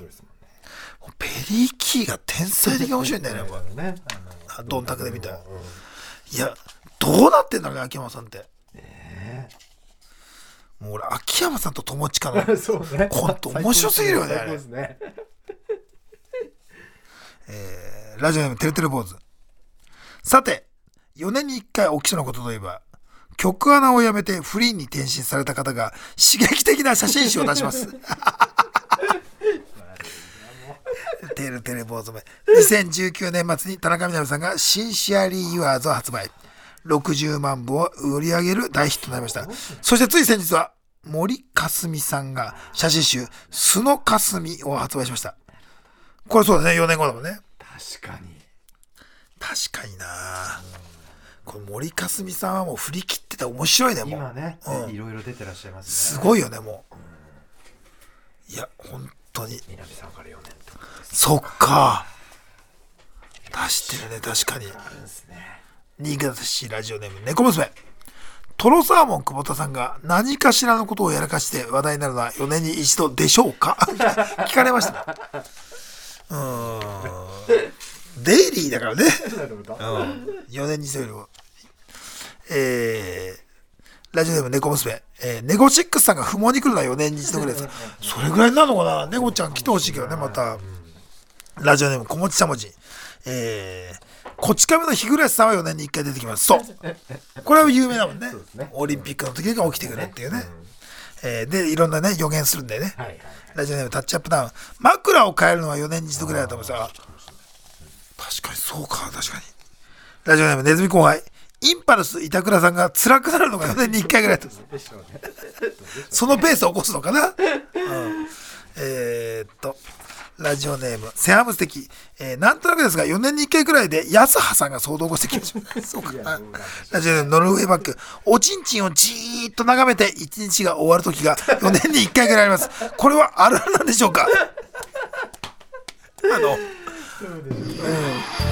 ペリー・キーが天才的に面白いんだよね、これあのね。あのドンタクで見たら。いや、どうなってんだろうね、秋山さんって。もう俺、秋山さんと友近の そうねコント面白すぎるよね最高ですねラジオネームてるてる坊主。さて、4年に1回起きそうなことといえば、曲穴をやめてフリーに転身された方が刺激的な写真集を出します。てるてる坊主め。2019年末に田中みな実さんがシンシアリー・ユアーズを発売。60万部を売り上げる大ヒットとなりました。そしてつい先日は森かすみさんが写真集、素のかすみを発売しました。これそうだね、4年後だもんね。確かに。確かにな。この森かすみさんはもう振り切ってて面白いねもう。今ねうん。いろいろ出てらっしゃいますね。すごいよねもう。いや本当に。南さんから4年と。ですそっか。出してるね確かに。あるんですね新潟市ラジオネーム猫娘。トロサーモン久保田さんが何かしらのことをやらかして話題になるのは4年に一度でしょうか？聞かれました。うん。デイリーだからね。4年に一度よりも。えー、ラジオネーム猫娘、えー、ネゴシックスさんが不毛に来るのは4年に一度ぐらいです。それぐらいなのかな？ネゴちゃん来てほしいけどねまた。ラジオネーム小持ちしゃもじ。えー、こち亀の日暮さんは4年に1回出てきます。そう。これは有名だもんね。オリンピックの時が起きてくるっていうね、えーでいろんなね予言するんだよね、はいはいラジオネームタッチアップダウン。枕を変えるのは4年に一度ぐらいだと思うさ確かにそうか。確かに。ラジオネームネズミ後輩。インパルス板倉さんが辛くなるのが4年に1回ぐらいだとでしょうね。そのペースを起こすのかな、うん、えーっとラジオネーム。セハムス的、えーなんとなくですが4年に1回ぐらいで安葉さんが騒動を起こしてきました。そうかな。ラジオネームノルウェーバック。おちんちんをじーっと眺めて1日が終わる時が 4年に1回ぐらいあります。これはあるあるなんでしょうか？あの、うん。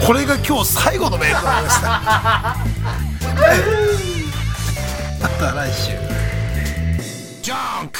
これが今日最後のメールとなりました。また来週。ジャンク